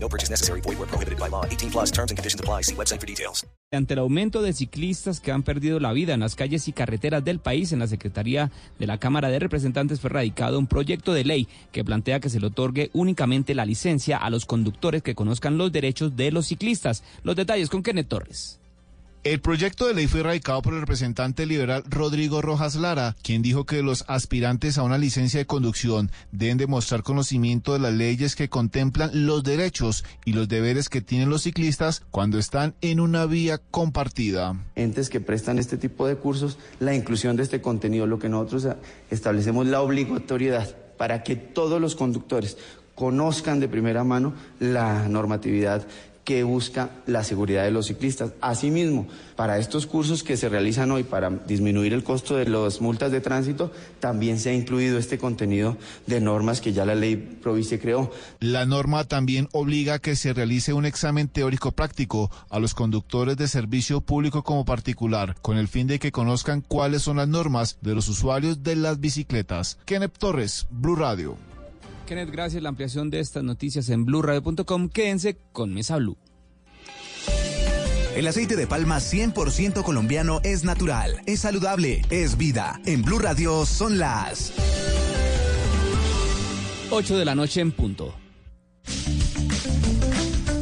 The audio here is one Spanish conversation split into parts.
No purchase necessary. Void where prohibited by law. 18 plus terms and conditions apply. See website for details. Ante el aumento de ciclistas que han perdido la vida en las calles y carreteras del país, en la Secretaría de la Cámara de Representantes fue radicado un proyecto de ley que plantea que se le otorgue únicamente la licencia a los conductores que conozcan los derechos de los ciclistas. Los detalles con Kenneth Torres. El proyecto de ley fue radicado por el representante liberal Rodrigo Rojas Lara, quien dijo que los aspirantes a una licencia de conducción deben demostrar conocimiento de las leyes que contemplan los derechos y los deberes que tienen los ciclistas cuando están en una vía compartida. Entes que prestan este tipo de cursos, la inclusión de este contenido, lo que nosotros establecemos la obligatoriedad para que todos los conductores conozcan de primera mano la normatividad que busca la seguridad de los ciclistas. Asimismo, para estos cursos que se realizan hoy para disminuir el costo de las multas de tránsito, también se ha incluido este contenido de normas que ya la ley Provice creó. La norma también obliga a que se realice un examen teórico práctico a los conductores de servicio público como particular, con el fin de que conozcan cuáles son las normas de los usuarios de las bicicletas. Kenneth Torres, Blue Radio. Kenneth, gracias. La ampliación de estas noticias en blurradio.com. Quédense con Mesa Blue. El aceite de palma 100% colombiano es natural, es saludable, es vida. En Blue Radio son las 8 de la noche en punto.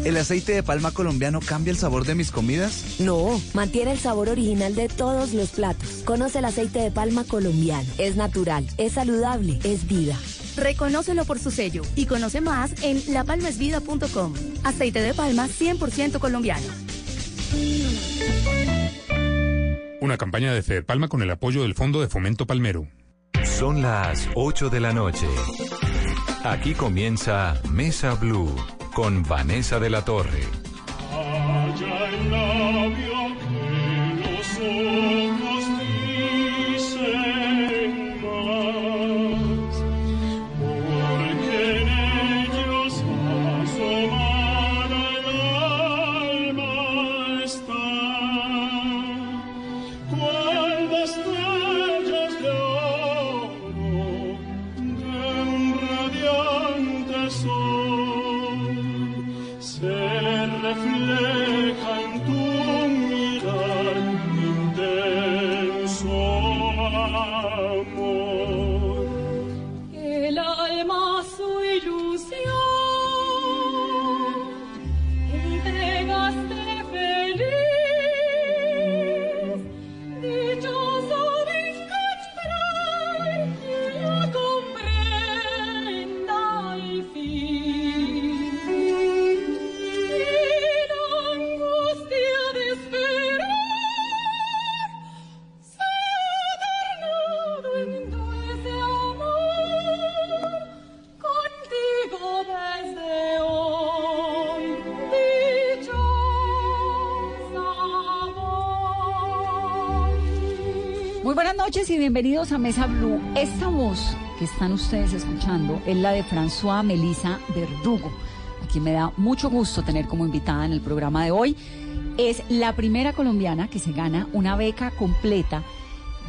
¿El aceite de palma colombiano cambia el sabor de mis comidas? No, mantiene el sabor original de todos los platos. Conoce el aceite de palma colombiano. Es natural, es saludable, es vida. Reconócelo por su sello y conoce más en lapalmasvida.com. Aceite de palma 100% colombiano. Una campaña de Fed Palma con el apoyo del Fondo de Fomento Palmero. Son las 8 de la noche. Aquí comienza Mesa Blue con Vanessa de la Torre. Bienvenidos a Mesa Blue. Esta voz que están ustedes escuchando es la de François Melissa Verdugo, a quien me da mucho gusto tener como invitada en el programa de hoy. Es la primera colombiana que se gana una beca completa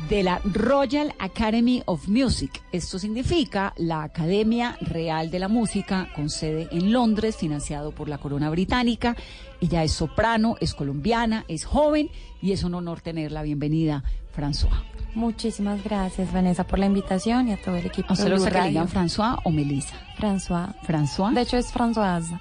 de la Royal Academy of Music. Esto significa la Academia Real de la Música con sede en Londres, financiado por la Corona Británica. Ella es soprano, es colombiana, es joven y es un honor tenerla. Bienvenida, François. Muchísimas gracias, Vanessa, por la invitación y a todo el equipo. ¿A usted lo que digan François o Melissa? François. ¿François? De hecho, es Françoise.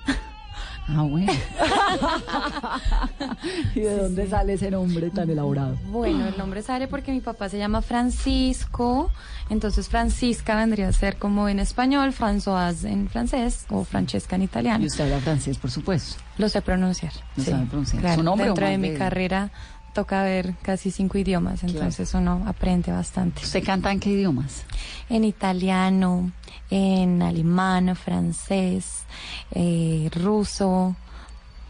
Ah, bueno. ¿Y de dónde sale ese nombre tan elaborado? Bueno, el nombre sale porque mi papá se llama Francisco, entonces Francisca vendría a ser como en español, Françoise en francés o Francesca en italiano. Y usted habla francés, por supuesto. Lo sé pronunciar. Lo sí. sabe pronunciar. Claro, ¿Su nombre dentro o de mi carrera toca ver casi cinco idiomas, entonces uno aprende bastante. ¿Usted canta en qué idiomas? En italiano, en alemán, francés, eh, ruso,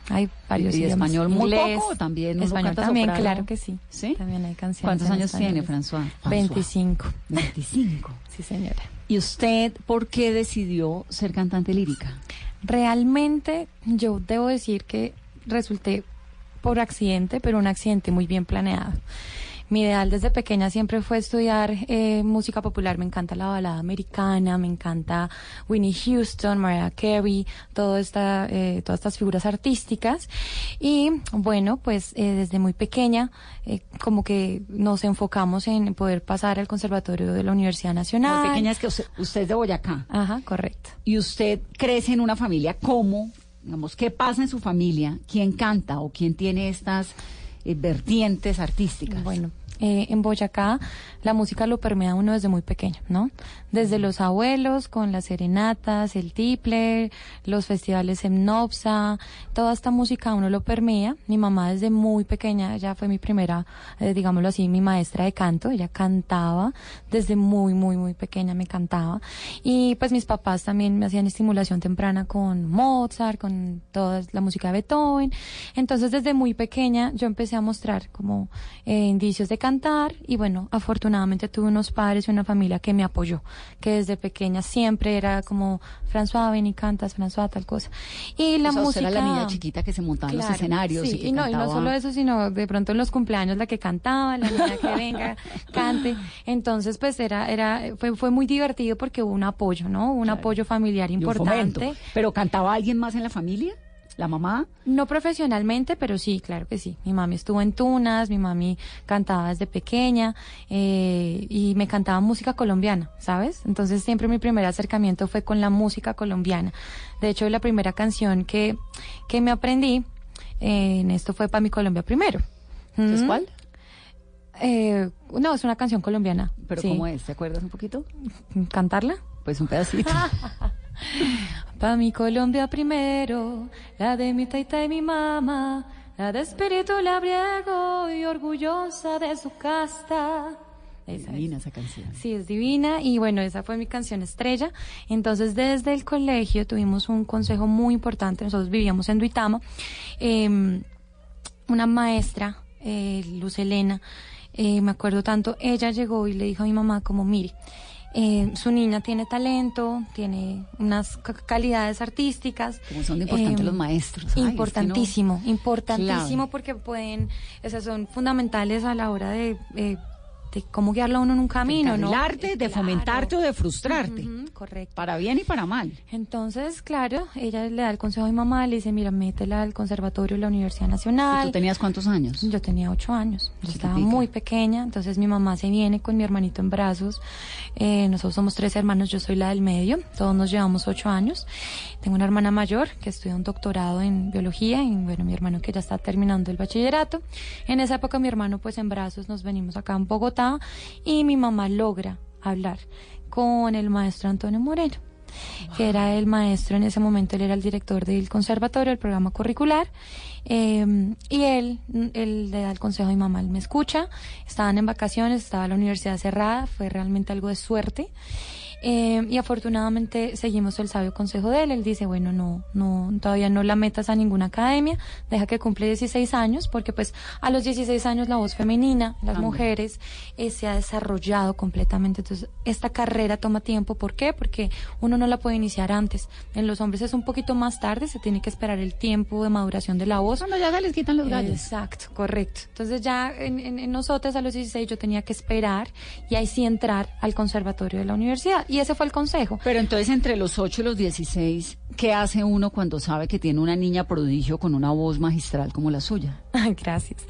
Hay varios ¿Y idiomas. español muy Inglés, poco también? Español también, soprano? claro que sí. ¿Sí? También hay canciones. ¿Cuántos años tiene? François. 25. 25. Sí, señora. ¿Y usted por qué decidió ser cantante lírica? Realmente yo debo decir que resulté por accidente, pero un accidente muy bien planeado. Mi ideal desde pequeña siempre fue estudiar eh, música popular. Me encanta la balada americana, me encanta Winnie Houston, Mariah Carey, todo esta, eh, todas estas figuras artísticas. Y bueno, pues eh, desde muy pequeña, eh, como que nos enfocamos en poder pasar al conservatorio de la Universidad Nacional. Muy pequeña es que usted, usted es de Boyacá. Ajá, correcto. Y usted crece en una familia, ¿cómo? Digamos, ¿qué pasa en su familia? ¿Quién canta o quién tiene estas vertientes artísticas? Eh, en Boyacá la música lo permea uno desde muy pequeño, ¿no? Desde los abuelos, con las serenatas, el tiple, los festivales en Nopsa, toda esta música uno lo permea. Mi mamá desde muy pequeña, ella fue mi primera, eh, digámoslo así, mi maestra de canto, ella cantaba desde muy, muy, muy pequeña, me cantaba. Y pues mis papás también me hacían estimulación temprana con Mozart, con toda la música de Beethoven. Entonces desde muy pequeña yo empecé a mostrar como eh, indicios de cantar y bueno, afortunadamente tuve unos padres y una familia que me apoyó, que desde pequeña siempre era como, François, ven y cantas, François, tal cosa. Y la O sea, usted música... era la niña chiquita que se montaba en los escenarios sí, y que y no, y no cantaba. solo eso, sino de pronto en los cumpleaños la que cantaba, la niña que venga, cante. Entonces, pues era, era, fue, fue muy divertido porque hubo un apoyo, ¿no? Un apoyo familiar importante. ¿Pero cantaba alguien más en la familia? ¿La mamá? No profesionalmente, pero sí, claro que sí. Mi mami estuvo en Tunas, mi mami cantaba desde pequeña eh, y me cantaba música colombiana, ¿sabes? Entonces siempre mi primer acercamiento fue con la música colombiana. De hecho, la primera canción que, que me aprendí eh, en esto fue para mi Colombia primero. ¿Es Mm. cuál? Eh, no, es una canción colombiana. ¿Pero sí. cómo es? ¿Te acuerdas un poquito? ¿Cantarla? Pues un pedacito. Pa' mi Colombia primero, la de mi taita y mi mamá, la de espíritu labriego y orgullosa de su casta. Es divina esa canción. Sí, es divina y bueno, esa fue mi canción estrella. Entonces, desde el colegio tuvimos un consejo muy importante. Nosotros vivíamos en Duitama. Eh, una maestra, eh, Luz Elena, eh, me acuerdo tanto, ella llegó y le dijo a mi mamá como, mire, eh, su niña tiene talento, tiene unas ca- calidades artísticas. Como son de importantes Eh, los maestros. Ay, es que no- importantísimo, importantísimo porque pueden, o sea, son fundamentales a la hora de, eh, de cómo guiarlo a uno en un camino, ¿no? Encarrilarte, de Claro. fomentarte o de frustrarte. Ujú, correcto. Para bien y para mal. Entonces, claro, ella le da el consejo a mi mamá, le dice, mira, métela al conservatorio de la Universidad Nacional. ¿Y tú tenías cuántos años? Yo tenía ocho años, yo estaba muy pequeña, entonces mi mamá se viene con mi hermanito en brazos. Eh, nosotros somos tres hermanos, yo soy la del medio, todos nos llevamos ocho años. Tengo una hermana mayor que estudia un doctorado en biología y bueno, mi hermano que ya está terminando el bachillerato. En esa época mi hermano pues en brazos nos venimos acá en Bogotá y mi mamá logra hablar con el maestro Antonio Moreno que era el maestro en ese momento, él era el director del conservatorio, el programa curricular, eh, y él, él le da el consejo a mi mamá, él me escucha, estaban en vacaciones, estaba la universidad cerrada, fue realmente algo de suerte. Eh, y afortunadamente seguimos el sabio consejo de él. Él dice, bueno, no, no, todavía no la metas a ninguna academia, deja que cumple 16 años, porque pues a los 16 años la voz femenina, las mujeres, eh, se ha desarrollado completamente. Entonces, esta carrera toma tiempo. ¿Por qué? Porque uno no la puede iniciar antes. En los hombres es un poquito más tarde, se tiene que esperar el tiempo de maduración de la voz. Cuando ya se les quitan los gallos. Exacto, correcto. Entonces ya en, en, en nosotros a los 16 yo tenía que esperar y ahí sí entrar al conservatorio de la universidad. Y ese fue el consejo. Pero entonces entre los 8 y los 16, ¿qué hace uno cuando sabe que tiene una niña prodigio con una voz magistral como la suya? Ay, Gracias.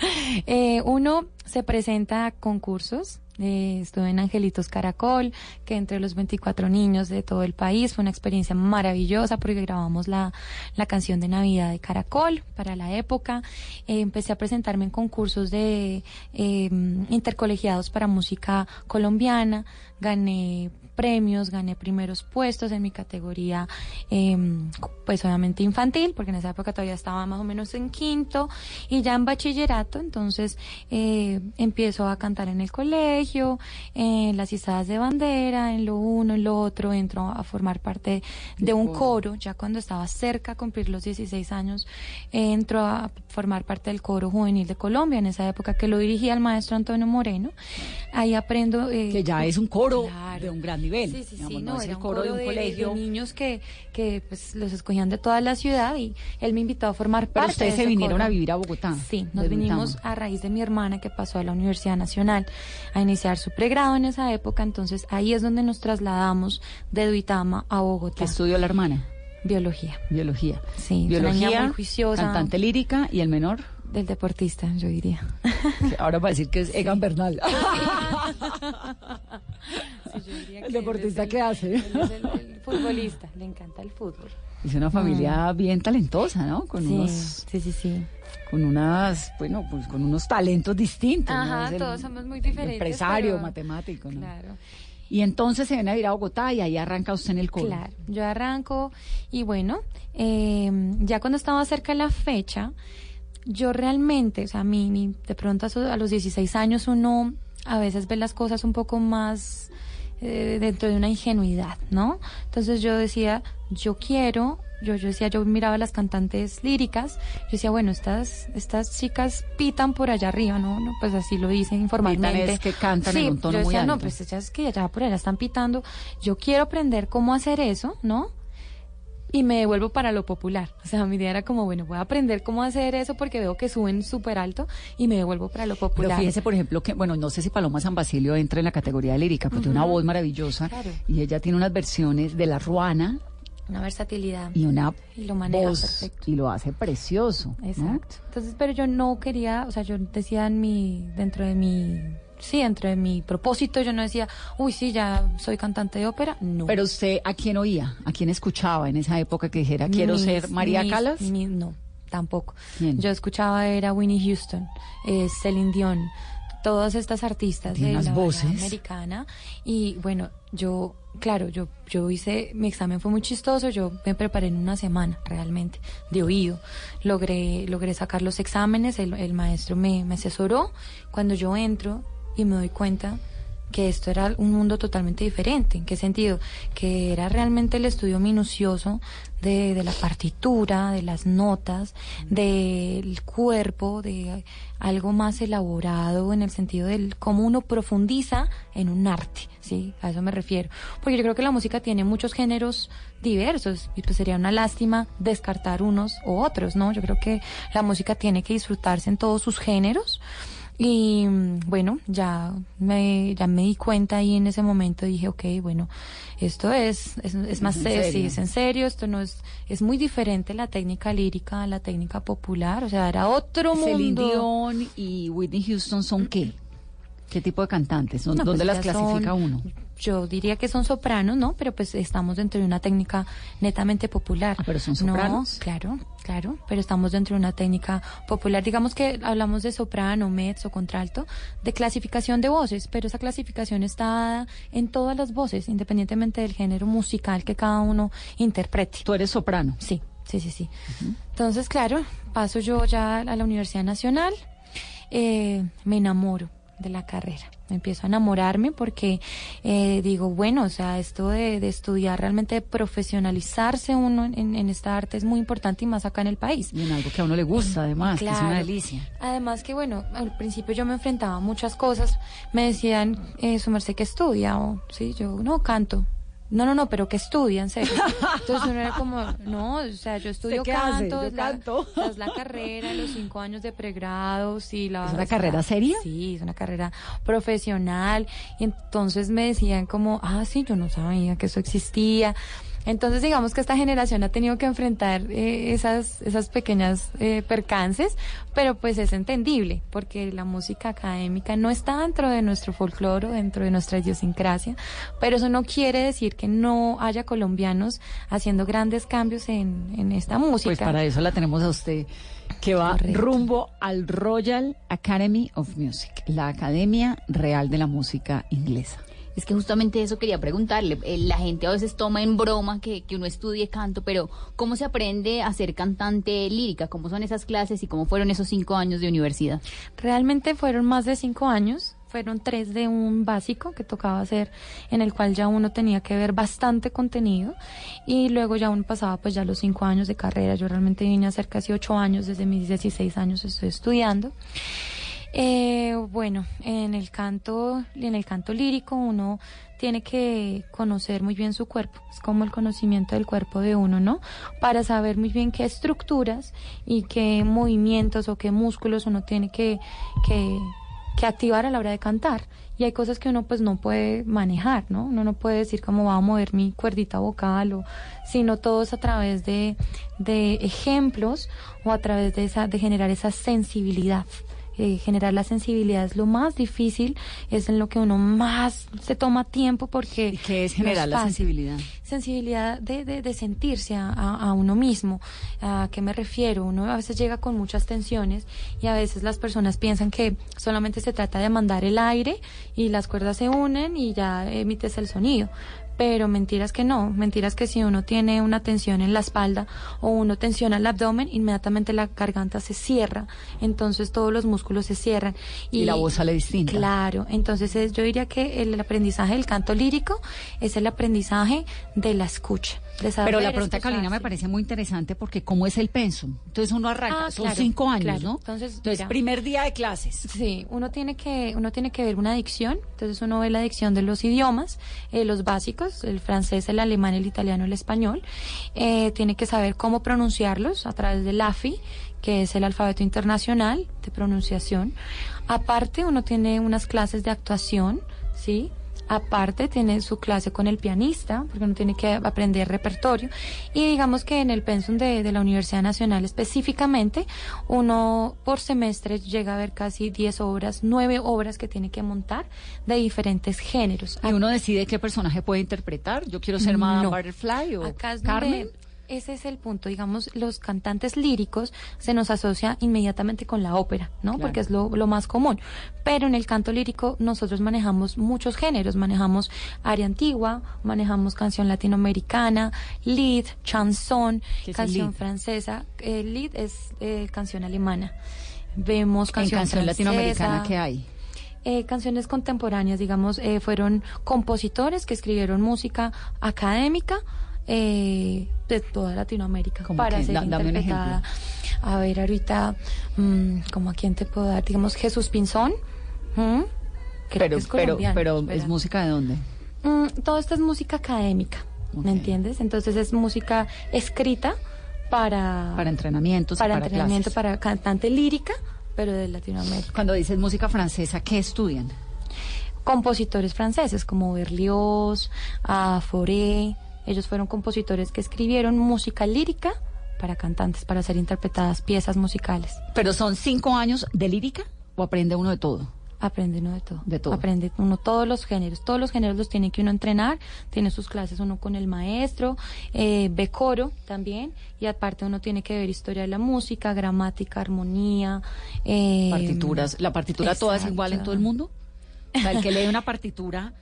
Eh, uno se presenta a concursos. Eh, estuve en Angelitos Caracol, que entre los 24 niños de todo el país fue una experiencia maravillosa porque grabamos la, la canción de Navidad de Caracol para la época. Eh, empecé a presentarme en concursos de eh, intercolegiados para música colombiana. Gané premios, gané primeros puestos en mi categoría, eh, pues obviamente infantil, porque en esa época todavía estaba más o menos en quinto, y ya en bachillerato, entonces eh, empiezo a cantar en el colegio en las izadas de bandera, en lo uno, en lo otro, entro a formar parte de un coro, ya cuando estaba cerca a cumplir los 16 años, entro a formar parte del coro juvenil de Colombia, en esa época que lo dirigía el maestro Antonio Moreno. Ahí aprendo... Eh, que ya es un coro de un gran nivel. Sí, sí, sí, no, era un coro, de un colegio. De niños que, que pues, los escogían de toda la ciudad y él me invitó a formar parte Pero ustedes se vinieron a vivir a Bogotá. Sí, nos vinimos a raíz de mi hermana que pasó a la Universidad Nacional a iniciar su pregrado en esa época, entonces ahí es donde nos trasladamos de Duitama a Bogotá. ¿Qué estudió la hermana? Biología. Biología. Sí, biología, muy juiciosa. cantante lírica y el menor del deportista, yo diría. Ahora va a decir que es Egan Bernal. el deportista que, hace. el, futbolista, le encanta el fútbol. Es una familia mm. bien talentosa, ¿no? Con unos, sí, sí, sí. Con unas, bueno, pues con unos talentos distintos. Ajá, todos somos muy diferentes. Empresario, matemático, ¿no? Claro. Y entonces se viene a ir a Bogotá y ahí arranca usted en el coro. Claro, yo arranco y bueno, eh, ya cuando estaba cerca de la fecha, yo realmente, o sea, a mí, de pronto a los 16 años uno a veces ve las cosas un poco más eh, dentro de una ingenuidad, ¿no? Entonces yo decía, yo quiero, yo, yo decía, yo miraba las cantantes líricas, yo decía, bueno, estas, estas chicas pitan por allá arriba, ¿no? no pues así lo dicen informalmente. es que cantan en un tono yo decía, no, pues ellas que allá por allá están pitando, yo quiero aprender cómo hacer eso, ¿no? Y me devuelvo para lo popular. O sea, mi idea era como, bueno, voy a aprender cómo hacer eso porque veo que suben súper alto y me devuelvo para lo popular. Pero fíjese, por ejemplo, que, bueno, no sé si Paloma San Basilio entra en la categoría lírica, pero tiene una voz maravillosa y ella tiene unas versiones de La Ruana. Una versatilidad. Y una y lo maneja perfecto. Y lo hace precioso. Exacto. Entonces, pero yo no quería, o sea, yo decía en mi, dentro de mi sí, entre mi propósito yo no decía, uy, sí, ya soy cantante de ópera, no. Pero usted, ¿a quién oía? ¿A quién escuchaba en esa época que dijera, quiero ser María Calas? no, tampoco. Yo escuchaba era Winnie Houston, eh, Celine Dion, todas estas artistas de la voces americana y bueno, yo claro, yo yo hice mi examen fue muy chistoso, yo me preparé en una semana realmente de oído. Logré logré sacar los exámenes, el, el maestro me, me asesoró. Cuando yo entro y me doy cuenta que esto era un mundo totalmente diferente. ¿En qué sentido? Que era realmente el estudio minucioso de, de la partitura, de las notas, del cuerpo, de algo más elaborado en el sentido del cómo uno profundiza en un arte, ¿sí? A eso me refiero. Porque yo creo que la música tiene muchos géneros diversos y pues sería una lástima descartar unos u otros, ¿no? Yo creo que la música tiene que disfrutarse en todos sus géneros. Y bueno, ya me, ya me di cuenta y en ese momento dije, ok, bueno, esto es, es, más serio, sí, es en serio, esto no es, es muy diferente la técnica lírica a la técnica popular, o sea, era otro mundo. Celine Dion y Whitney Houston son qué? ¿Qué tipo de cantantes? ¿Dónde pues las clasifica uno? yo diría que son sopranos, ¿no? Pero pues estamos dentro de una técnica netamente popular. Ah, pero son sopranos. claro, claro, pero estamos dentro de una técnica popular. Digamos que hablamos de soprano, mezzo, contralto, de clasificación de voces, pero esa clasificación está en todas las voces, independientemente del género musical que cada uno interprete. ¿Tú eres soprano? Sí, sí, sí, sí. Entonces, claro, paso yo ya a la Universidad Nacional, eh, me enamoro de la carrera. Empiezo a enamorarme porque eh, digo, bueno, o sea, esto de, estudiar realmente, profesionalizarse uno en, esta arte es muy importante y más acá en el país. Y en algo que a uno le gusta, además, que es una delicia. Además que, bueno, al principio yo me enfrentaba a muchas cosas. Me decían, eh, su merced que estudia, o sí, yo no canto. No, no, no, pero que estudian, serio. Entonces uno era como, no, o sea, yo estudio canto, yo canto. es la carrera, los cinco años de pregrado, sí, la ¿Es una carrera seria? Sí, es una carrera profesional. Y entonces me decían como, ah, sí, yo no sabía que eso existía. Entonces, digamos que esta generación ha tenido que enfrentar eh, esas, esas pequeñas eh, percances, pero pues es entendible, porque la música académica no está dentro de nuestro folclore, dentro de nuestra idiosincrasia, pero eso no quiere decir que no haya colombianos haciendo grandes cambios en, en esta música. Pues para eso la tenemos a usted que va rumbo al Royal Academy of Music, la Academia Real de la Música Inglesa. Es que justamente eso quería preguntarle. Eh, la gente a veces toma en broma que, que, uno estudie canto, pero ¿cómo se aprende a ser cantante lírica? ¿Cómo son esas clases y cómo fueron esos cinco años de universidad? Realmente fueron más de cinco años. fueron tres de un básico que tocaba hacer, en el cual ya uno tenía que ver bastante contenido y luego ya uno pasaba pues ya los cinco años de carrera. Yo realmente vine a hacer casi ocho años, desde mis 16 años estoy estudiando. Eh, bueno, en el canto, en el canto lírico uno tiene que conocer muy bien su cuerpo, es como el conocimiento del cuerpo de uno, ¿no? Para saber muy bien qué estructuras y qué movimientos o qué músculos uno tiene que, que, activar a la hora de cantar. Y hay cosas que uno pues no puede manejar, ¿no? Uno no puede decir cómo va a mover mi cuerdita vocal o sino todo es a través de, de ejemplos o a través de esa, de generar esa sensibilidad. Eh, generar la sensibilidad es lo más difícil, es en lo que uno más se toma tiempo porque... ¿Y qué es generar la sensibilidad? Sensibilidad de, de, de sentirse a, a, uno mismo. ¿A qué me refiero? Uno a veces llega con muchas tensiones y a veces las personas piensan que solamente se trata de mandar el aire y las cuerdas se unen y ya emites el sonido pero mentiras que no, mentiras que si uno tiene una tensión en la espalda o uno tensiona el abdomen, inmediatamente la garganta se cierra, entonces todos los músculos se cierran. Y, la voz sale distinta. Claro, entonces yo diría que el aprendizaje del canto lírico es el aprendizaje de la escucha. Pero la pregunta, Carolina, me parece muy interesante porque ¿cómo es el pensum? Entonces uno arranca, ah, son cinco años, ¿no? Entonces, primer día de clases. Sí, uno tiene que uno tiene que ver una dicción. Entonces uno ve la dicción de los idiomas, eh, los básicos, el francés, el alemán, el italiano, el español. Eh, tiene que saber cómo pronunciarlos a través del AFI, que es el alfabeto internacional de pronunciación. Aparte, uno tiene unas clases de actuación, ¿sí? Aparte tiene su clase con el pianista, porque uno tiene que aprender repertorio. Y digamos que en el pensum de, de la Universidad Nacional específicamente, uno por semestre llega a ver casi 10 obras, 9 obras que tiene que montar de diferentes géneros. ¿Y uno decide qué personaje puede interpretar? Yo quiero ser Madame Butterfly o Carmen ese es el punto, digamos, los cantantes líricos se nos asocia inmediatamente con la ópera, ¿no? Porque es lo, lo, más común. Pero en el canto lírico nosotros manejamos muchos géneros, manejamos aria antigua, manejamos canción latinoamericana, lead, chanson, canción francesa. El lead es eh, canción alemana. Vemos canción, ¿En canción latinoamericana qué hay? Eh, canciones contemporáneas, digamos, eh, fueron compositores que escribieron música académica eh, de toda Latinoamérica para ser interpretada. A ver, ahorita, mmm, como a quién te puedo dar, digamos Jesús Pinzón. pero, es pero, pero, ¿es música de dónde? Mm, todo esto es música académica, ¿me entiendes? Entonces es música escrita para... Para entrenamientos, para, para entrenamiento, para cantante lírica, pero de Latinoamérica. Cuando dices música francesa, ¿qué estudian? Compositores franceses como Berlioz, Fauré, ellos fueron compositores que escribieron música lírica para cantantes, para ser interpretadas piezas musicales. ¿Pero son cinco años de lírica o aprende uno de todo? Aprende uno de todo. De todo. Aprende uno todos los géneros. Todos los géneros los tiene que uno entrenar. Tiene sus clases uno con el maestro, eh, ve coro también. Y aparte uno tiene que ver historia de la música, gramática, armonía. Eh, Partituras. ¿La partitura toda es igual en todo el mundo? O sea, el que lee una partitura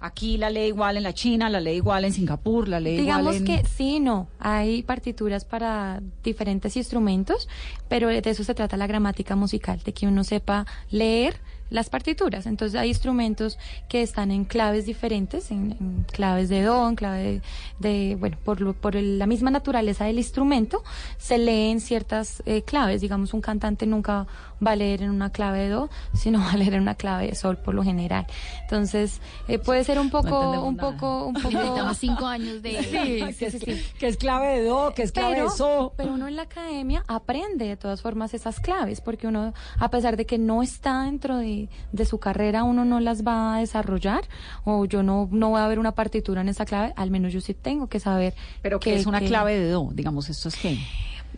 Aquí la ley igual en la China, la ley igual en Singapur, la ley Digamos igual en... que sí, no. Hay partituras para diferentes instrumentos, pero de eso se trata la gramática musical, de que uno sepa leer las partituras. Entonces hay instrumentos que están en claves diferentes, en, claves de do, en clave de, bueno, por, por la misma naturaleza del instrumento, se leen ciertas eh, claves. Digamos, un cantante nunca va a leer en una clave de do, sino va a leer en una clave de sol por lo general. Entonces, eh, puede ser un poco, un poco, un poco... Necesitamos cinco años de... Sí, sí, sí, Que es clave de do, que es clave de sol. Pero uno en la academia aprende de todas formas esas claves, porque uno, a pesar de que no está dentro de de, su carrera uno no las va a desarrollar o yo no, no voy a ver una partitura en esa clave, al menos yo sí tengo que saber. Pero que es una clave de do, digamos, esto es que...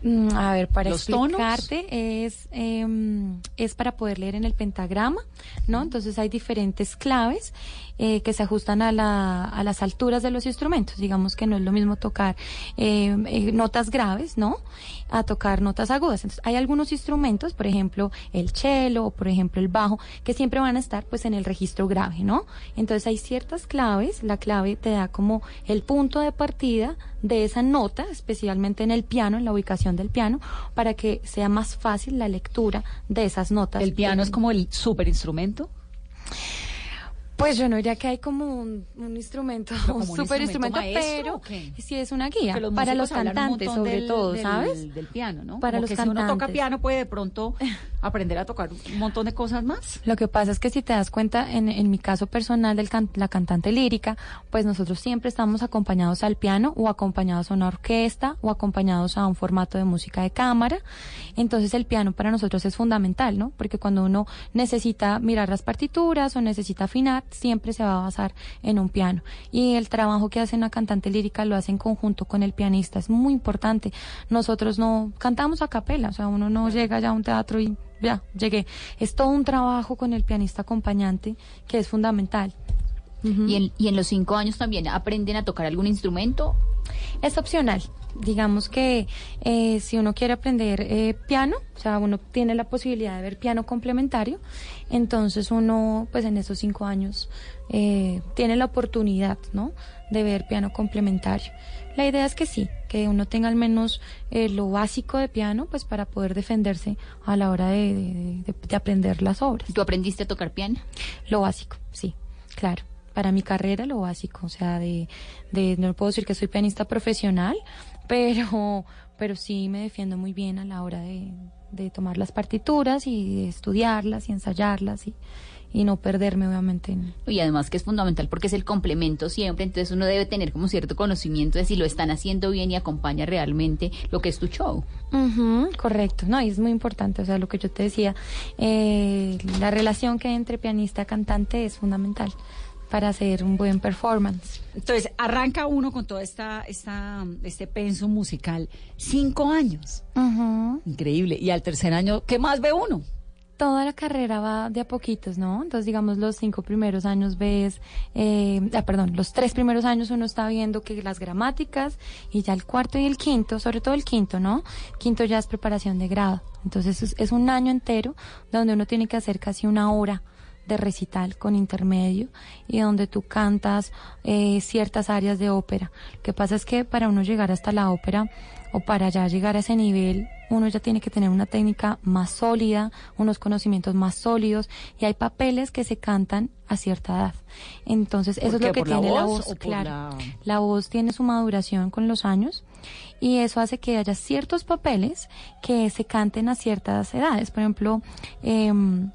Mm, a ver, para explicarte es em, es para poder leer en el pentagrama, ¿no? Entonces hay diferentes claves eh, que se ajustan a, la, a las alturas de los instrumentos. Digamos que no es lo mismo tocar em, eh, notas graves, ¿no? A tocar notas agudas. Entonces hay algunos instrumentos, por ejemplo el cello o por ejemplo el bajo, que siempre van a estar pues en el registro grave, ¿no? Entonces hay ciertas claves. La clave te da como el punto de partida de esa nota, especialmente en el piano, en la ubicación del piano, para que sea más fácil la lectura de esas notas. ¿El piano es como el superinstrumento? Pues yo no diría que hay como un, un instrumento, Pero un super instrumento maestro, pero sí es una guía los para los cantantes sobre del- todo, del- ¿sabes? Del piano, ¿no? Para Como los que si uno toca piano puede de pronto aprender a tocar un montón de cosas más. Lo que pasa es que si te das cuenta, en, en mi caso personal de la cantante lírica, pues nosotros siempre estamos acompañados al piano o acompañados a una orquesta o acompañados a un formato de música de cámara. Entonces el piano para nosotros es fundamental, ¿no? Porque cuando uno necesita mirar las partituras o necesita afinar, siempre se va a basar en un piano. Y el trabajo que hace una cantante lírica lo hace en conjunto con el pianista. Es muy importante. Nosotros no cantamos a capela, o sea, uno no llega ya a un teatro y ya, llegué. Es todo un trabajo con el pianista acompañante que es fundamental. y, en, y en los cinco años también aprenden a tocar algún instrumento. Es opcional. Digamos que eh, si uno quiere aprender eh, piano, o sea, uno tiene la posibilidad de ver piano complementario, entonces uno, pues en esos cinco años, eh, tiene la oportunidad, ¿no? De ver piano complementario. La idea es que sí, que uno tenga al menos eh, lo básico de piano, pues para poder defenderse a la hora de, de- de- de aprender las obras. ¿Tú aprendiste a tocar piano? Lo básico, sí, claro. Para mi carrera lo básico, o sea, de, de no puedo decir que soy pianista profesional, pero, pero sí me defiendo muy bien a la hora de, de tomar las partituras y de estudiarlas y ensayarlas y, y no perderme obviamente en, Y además que es fundamental porque es el complemento siempre, entonces uno debe tener como cierto conocimiento de si lo están haciendo bien y acompaña realmente lo que es tu show. Ujú, correcto, no, y es muy importante, o sea, lo que yo te decía, eh, la relación que hay entre pianista y cantante es fundamental para hacer un buen performance. Entonces, arranca uno con toda esta, esta, este penso musical. Cinco años. Increíble. Y al tercer año, ¿qué más ve uno? Toda la carrera va de a poquitos, ¿no? Entonces, digamos, los cinco primeros años ves, eh, ah, perdón, los tres primeros años uno está viendo que las gramáticas y ya el cuarto y el quinto, sobre todo el quinto, ¿no? Quinto ya es preparación de grado. Entonces, es, es un año entero donde uno tiene que hacer casi una hora de recital con intermedio y donde tú cantas eh, ciertas áreas de ópera. Lo que pasa es que para uno llegar hasta la ópera o para ya llegar a ese nivel, uno ya tiene que tener una técnica más sólida, unos conocimientos más sólidos y hay papeles que se cantan a cierta edad. Entonces, eso ¿Por es lo que ¿Por la tiene la voz por claro. la- La voz tiene su maduración con los años y eso hace que haya ciertos papeles que se canten a ciertas edades. Por ejemplo, em,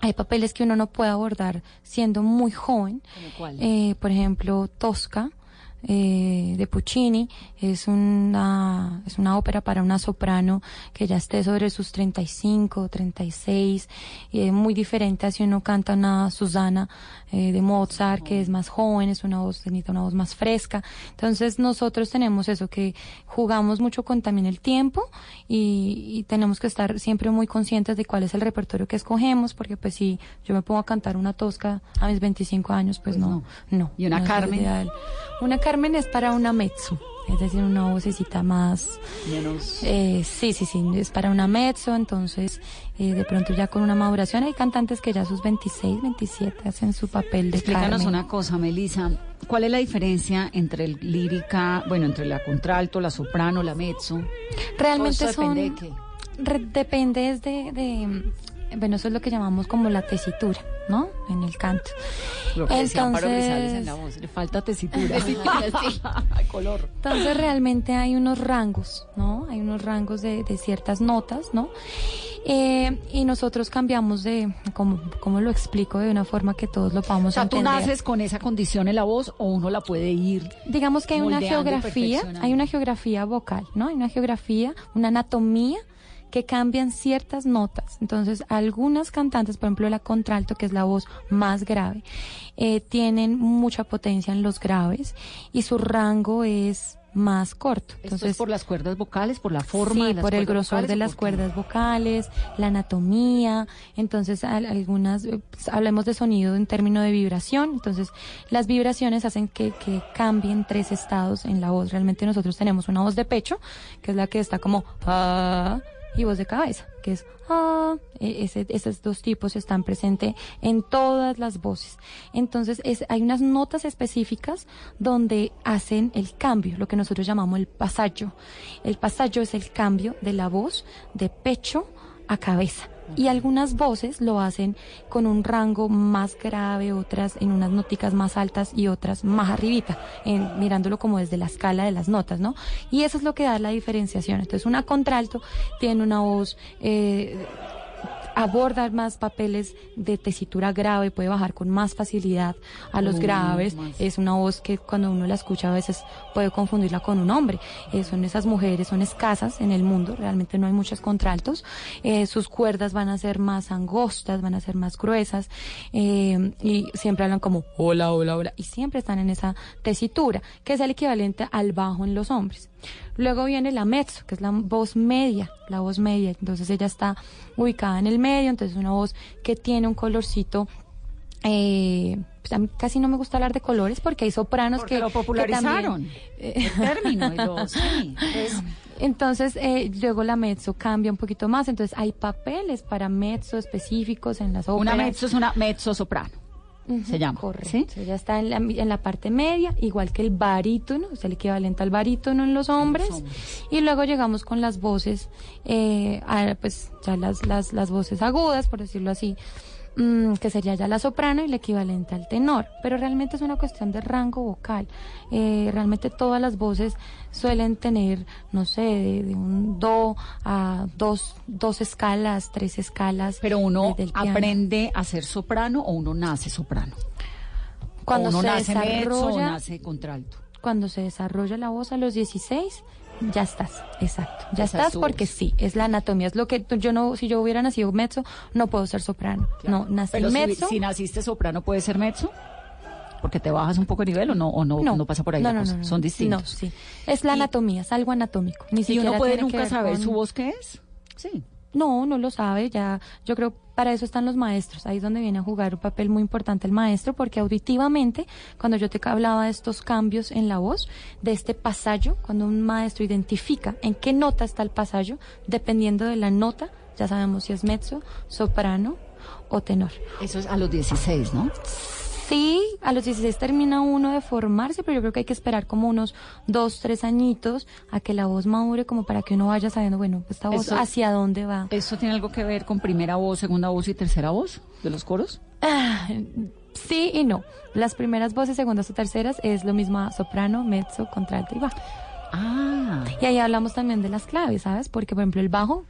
hay papeles que uno no puede abordar siendo muy joven. cuál? Eh, por ejemplo, Tosca. Eh, de Puccini es una es una ópera para una soprano que ya esté sobre sus 35 36 y es muy diferente a si uno canta una Susana eh, de Mozart que es más joven es una voz necesita una voz más fresca entonces nosotros tenemos eso que jugamos mucho con también el tiempo y, y tenemos que estar siempre muy conscientes de cuál es el repertorio que escogemos porque pues si yo me pongo a cantar una tosca a mis 25 años pues, no no ¿Y una no Carmen? ideal. una Carmen es para una mezzo es decir una vocecita más Menos. eh, sí, sí, sí, es para una mezzo, entonces eh, de pronto ya con una maduración hay cantantes que ya a sus 26, 27 hacen su papel de Explícanos Carmen. una cosa, Melissa. ¿Cuál es la diferencia entre el lírica, bueno, entre la contralto, la soprano, la mezzo? Realmente son... depende de qué. re- depende es de, de- bueno, eso es lo que llamamos como la tesitura, ¿no? En el canto. Lo que Entonces- en la voz, le falta tesitura. Color. Entonces realmente hay unos rangos, ¿no? Hay unos rangos de, de ciertas notas, ¿no? Eh, y nosotros cambiamos de, como, como lo explico de una forma que todos lo O podamos sea, tú entender. naces con esa condición en la voz o uno la puede ir. Digamos que hay una geografía, hay una geografía vocal, ¿no? Hay una geografía, una anatomía que cambian ciertas notas. Entonces, algunas cantantes, por ejemplo, la contralto, que es la voz más grave, eh, tienen mucha potencia en los graves y su rango es más corto. Esto Entonces, es por las cuerdas vocales, por la forma sí, de las por el grosor vocales, de ¿o las cuerdas vocales, la anatomía, entonces al- algunas, eh, pues, hablemos de sonido en términos de vibración, entonces las vibraciones hacen que, que cambien tres estados en la voz. Realmente nosotros tenemos una voz de pecho, que es la que está como ah, y voz de cabeza, que es ah. E- ese- esos dos tipos están presentes en todas las voces. Entonces es, hay unas notas específicas donde hacen el cambio, lo que nosotros llamamos el pasaggio. El pasaggio es el cambio de la voz de pecho a cabeza. Y algunas voces lo hacen con un rango más grave, otras en unas noticas más altas y otras más arribita, en, mirándolo como desde la escala de las notas, ¿no? Y eso es lo que da la diferenciación. Entonces, una contralto tiene una voz eh, aborda más papeles de tesitura grave, puede bajar con más facilidad a los graves. más. Es una voz que cuando uno la escucha a veces puede confundirla con un hombre. Eh, son esas mujeres, son escasas en el mundo, realmente no hay muchos contraltos. Eh, sus cuerdas van a ser más angostas, van a ser más gruesas eh, y siempre hablan como hola, hola, hola y siempre están en esa tesitura, que es el equivalente al bajo en los hombres. Luego viene la mezzo, que es la voz media, la voz media. Entonces ella está ubicada en el medio, entonces es una voz que tiene un colorcito. Eh, pues a mí casi no me gusta hablar de colores porque hay sopranos Porque que lo que popularizaron, también- el término, y lo- sí, es- entonces, eh, luego la mezzo cambia un poquito más. Entonces, hay papeles para mezzo específicos en las óperas. Una mezzo es una mezzo soprano. Se llama. Correcto. Ya está en la, en la parte media, igual que el barítono, es el equivalente al barítono en los hombres. Y luego llegamos con las voces, eh, a, pues ya las, las, las voces agudas, por decirlo así, que sería ya la soprano y el equivalente al tenor. Pero realmente es una cuestión de rango vocal. Eh, realmente todas las voces suelen tener, no sé, de, de un do a dos, dos escalas, tres escalas. Pero uno piano. aprende a ser soprano o uno nace soprano. Cuando o uno se nace mezzo o desarrolla- nace contralto. cuando se desarrolla la voz a los 16, ya estás, exacto. Ya estás porque sí, es la anatomía, es lo que yo no, si yo hubiera nacido mezzo, no puedo ser soprano. No, nací Pero mezzo. si naciste soprano, ¿puede ser mezzo? Porque te bajas un poco de nivel o no, o no, no, pasa por ahí no, la no, cosa? no, no. Son distintos. No, sí. Es la anatomía, es algo anatómico. Ni ¿Y siquiera uno puede nunca saber con- su voz qué es? Sí. No, no lo sabe, ya yo creo para eso están los maestros, ahí es donde viene a jugar un papel muy importante el maestro, porque auditivamente, cuando yo te hablaba de estos cambios en la voz, de este pasallo, cuando un maestro identifica en qué nota está el pasallo, dependiendo de la nota, ya sabemos si es mezzo, soprano o tenor. Eso es a los 16, ¿no? Sí, a los 16 termina uno de formarse, pero yo creo que hay que esperar como unos dos, tres añitos a que la voz madure, como para que uno vaya sabiendo, bueno, esta voz Eso- hacia dónde va. ¿Eso tiene algo que ver con primera voz, segunda voz y tercera voz de los coros? Ah, sí y no. Las primeras voces, segundas o terceras, es lo mismo a soprano, mezzo, contralto y bajo. Ah. Y ahí hablamos también de las claves, ¿sabes? Porque, por ejemplo, el bajo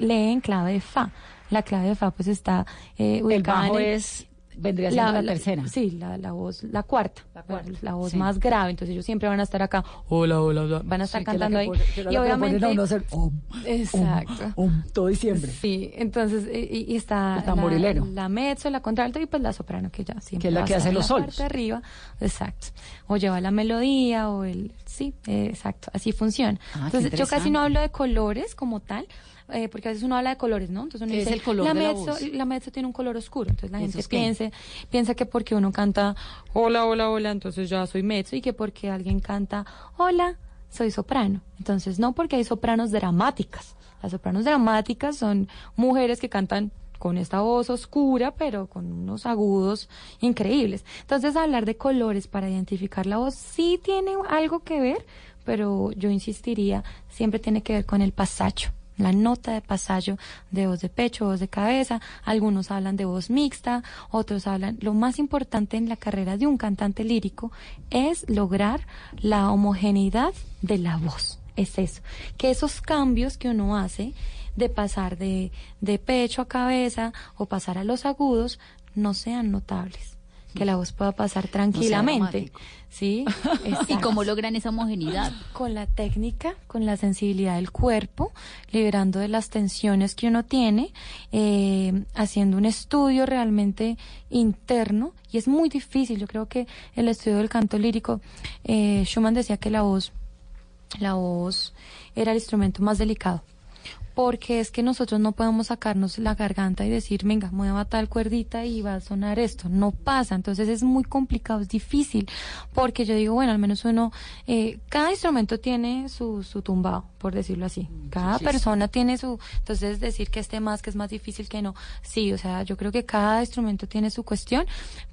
lee en clave de fa. La clave de fa, pues, está eh, El ubicada bajo en el- es, vendría siendo la, tercera. Sí, la, la voz, la cuarta. La, cuarta, voz sí. más grave. Entonces ellos siempre van a estar acá, hola, hola, hola. Van a estar Sí, que es la cantando que ahí. la y obviamente. a uno hacer om, Exacto. om, todo diciembre. Sí, entonces, y, y- y está El tamborilero. La, la mezzo, la contralto y pues la soprano, que ya siempre Que es la que hace los la solos. parte arriba, exacto. O lleva la melodía o el, sí, eh, exacto, así funciona. Ah, entonces, yo casi no hablo de colores como tal, eh, porque a veces uno habla de colores, ¿no? Entonces uno ¿Qué es dice, el color la de la voz? la mezzo tiene un color oscuro, entonces la ¿Y eso gente piensa, piensa que porque uno canta hola, hola, hola, entonces ya soy mezzo y que porque alguien canta hola, soy soprano. Entonces no porque hay sopranos dramáticas. Las sopranos dramáticas son mujeres que cantan con esta voz oscura, pero con unos agudos increíbles. Entonces hablar de colores para identificar la voz sí tiene algo que ver, pero yo insistiría, siempre tiene que ver con el pasacho la nota de pasallo de voz de pecho, voz de cabeza, algunos hablan de voz mixta, otros hablan, lo más importante en la carrera de un cantante lírico es lograr la homogeneidad de la voz, es eso, que esos cambios que uno hace de pasar de, de pecho a cabeza o pasar a los agudos no sean notables, que la voz pueda pasar tranquilamente. ¿Sí? ¿Y cómo logran esa homogeneidad? con la técnica, con la sensibilidad del cuerpo, liberando de las tensiones que uno tiene, eh, haciendo un estudio realmente interno y es muy difícil. Yo creo que el estudio del canto lírico, eh, Schumann decía que la voz, la voz era el instrumento más delicado. Porque es que nosotros no podemos sacarnos la garganta y decir, venga, mueva tal cuerdita y va a sonar esto. No pasa. Entonces es muy complicado, es difícil. Porque yo digo, bueno, al menos uno, eh, cada instrumento tiene su, su tumbado, por decirlo así. Cada persona tiene su. Entonces decir que este más, que es más difícil que no. Sí, o sea, yo creo que cada instrumento tiene su cuestión,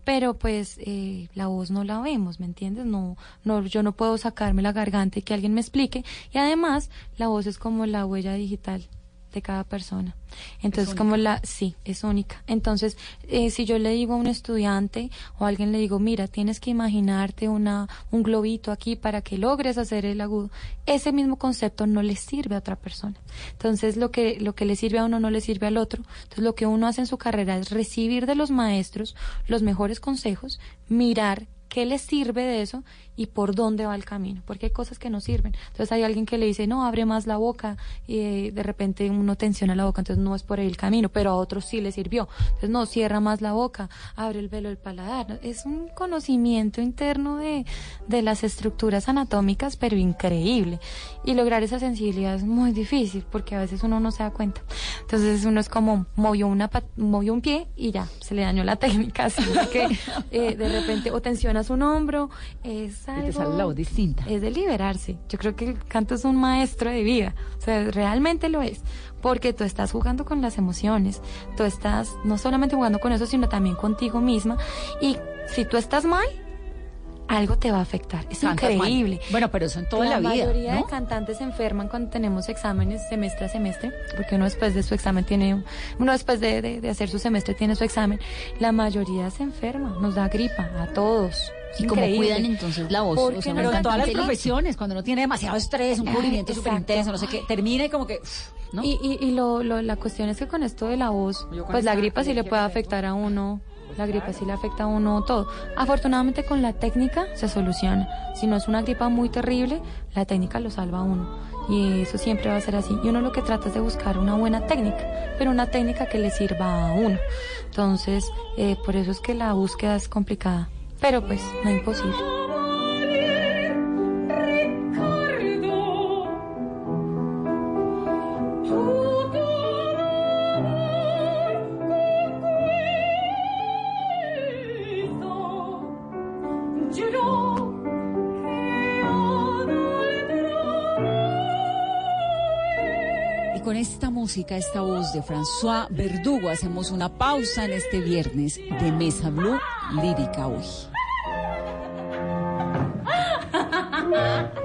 pero pues eh, la voz no la vemos, ¿me entiendes? No, no, yo no puedo sacarme la garganta y que alguien me explique. Y además, la voz es como la huella digital de cada persona. Entonces, como la, sí, es única. Entonces, eh, si yo le digo a un estudiante o a alguien le digo, mira, tienes que imaginarte una, un globito aquí para que logres hacer el agudo, ese mismo concepto no le sirve a otra persona. Entonces, lo que, lo que le sirve a uno no le sirve al otro. Entonces, lo que uno hace en su carrera es recibir de los maestros los mejores consejos, mirar qué les sirve de eso y por dónde va el camino, porque hay cosas que no sirven. Entonces hay alguien que le dice, no, abre más la boca y eh, de repente uno tensiona la boca, entonces no es por ahí el camino, pero a otros sí le sirvió. Entonces no, cierra más la boca, abre el velo del paladar. Es un conocimiento interno de, de las estructuras anatómicas, pero increíble. Y lograr esa sensibilidad es muy difícil, porque a veces uno no se da cuenta. Entonces uno es como, movió, una movió un pie y ya, se le dañó la técnica, así que eh, de repente o tensionas un hombro, es es la voz distinta. Es de liberarse. Yo creo que el canto es un maestro de vida. O sea, realmente lo es. Porque tú estás jugando con las emociones. Tú estás no solamente jugando con eso, sino también contigo misma. Y si tú estás mal, algo te va a afectar. Es increíble. Bueno, pero eso en toda la, vida. La mayoría de cantantes se enferman cuando tenemos exámenes semestre a semestre, porque uno después de su examen tiene, uno después de, de hacer su semestre tiene su examen. La mayoría se enferma, nos da gripa a todos. ¿Y cómo cuidan entonces la voz? o sea, pero en todas las profesiones, cuando uno tiene demasiado estrés, un cubrimiento súper intenso, no sé qué, termina y como que... ¿no? Y, y, y lo, lo, la cuestión es que con esto de la voz, pues la gripa sí le puede afectar a uno. La gripa sí le afecta a uno todo. Afortunadamente con la técnica se soluciona. Si no es una gripa muy terrible, la técnica lo salva a uno. Y eso siempre va a ser así. Y uno lo que trata es de buscar una buena técnica, pero una técnica que le sirva a uno. Entonces, eh, por eso es que la búsqueda es complicada pero pues no imposible. Con esta música, esta voz de François Verdugo, hacemos una pausa en este viernes de Mesa Blue Lírica hoy. Mama.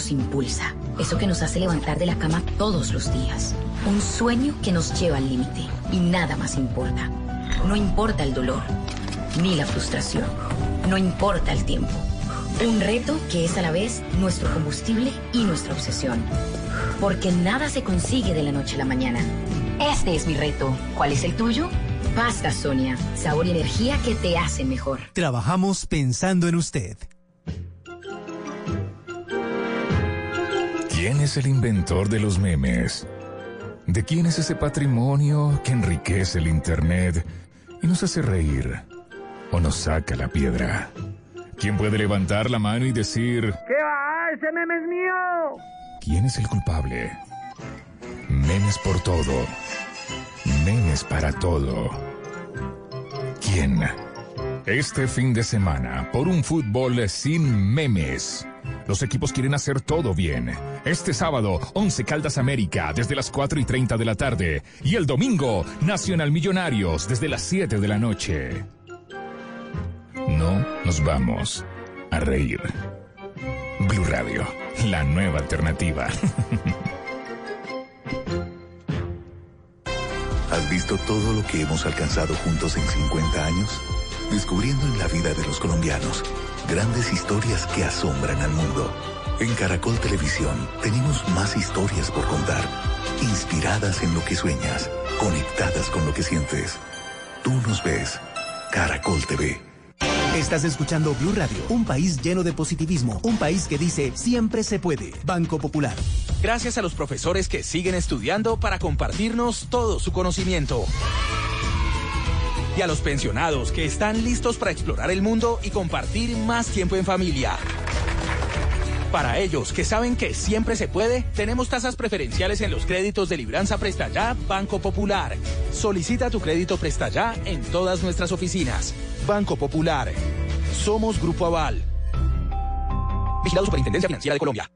Nos impulsa, eso que nos hace levantar de la cama todos los días. Un sueño que nos lleva al límite y nada más importa. No importa el dolor, ni la frustración, no importa el tiempo. Un reto que es a la vez nuestro combustible y nuestra obsesión. Porque nada se consigue de la noche a la mañana. Este es mi reto. ¿Cuál es el tuyo? Pasta Sonia, sabor y energía que te hacen mejor. Trabajamos pensando en usted. ¿Quién es el inventor de los memes? ¿De quién es ese patrimonio que enriquece el Internet y nos hace reír o nos saca la piedra? ¿Quién puede levantar la mano y decir... ¿Qué va? ¡Ese meme es mío! ¿Quién es el culpable? Memes por todo. Memes para todo. ¿Quién? Este fin de semana, por un fútbol sin memes. Los equipos quieren hacer todo bien. Este sábado, 11 Caldas América, desde las 4 y 30 de la tarde. Y el domingo, Nacional Millonarios, desde las 7 de la noche. No nos vamos a reír. Blue Radio, la nueva alternativa. ¿Has visto todo lo que hemos alcanzado juntos en 50 años? Descubriendo en la vida de los colombianos Grandes historias que asombran al mundo. En Caracol Televisión tenemos más historias por contar, inspiradas en lo que sueñas, conectadas con lo que sientes. Tú nos ves. Caracol TV. Estás escuchando Blue Radio, un país lleno de positivismo, un país que dice siempre se puede. Banco Popular. Gracias a los profesores que siguen estudiando para compartirnos todo su conocimiento y a los pensionados que están listos para explorar el mundo y compartir más tiempo en familia. Para ellos que saben que siempre se puede, tenemos tasas preferenciales en los créditos de Libranza Presta Ya Banco Popular. Solicita tu crédito Presta Ya en todas nuestras oficinas. Banco Popular. Somos Grupo Aval. Vigilado Superintendencia Financiera de Colombia.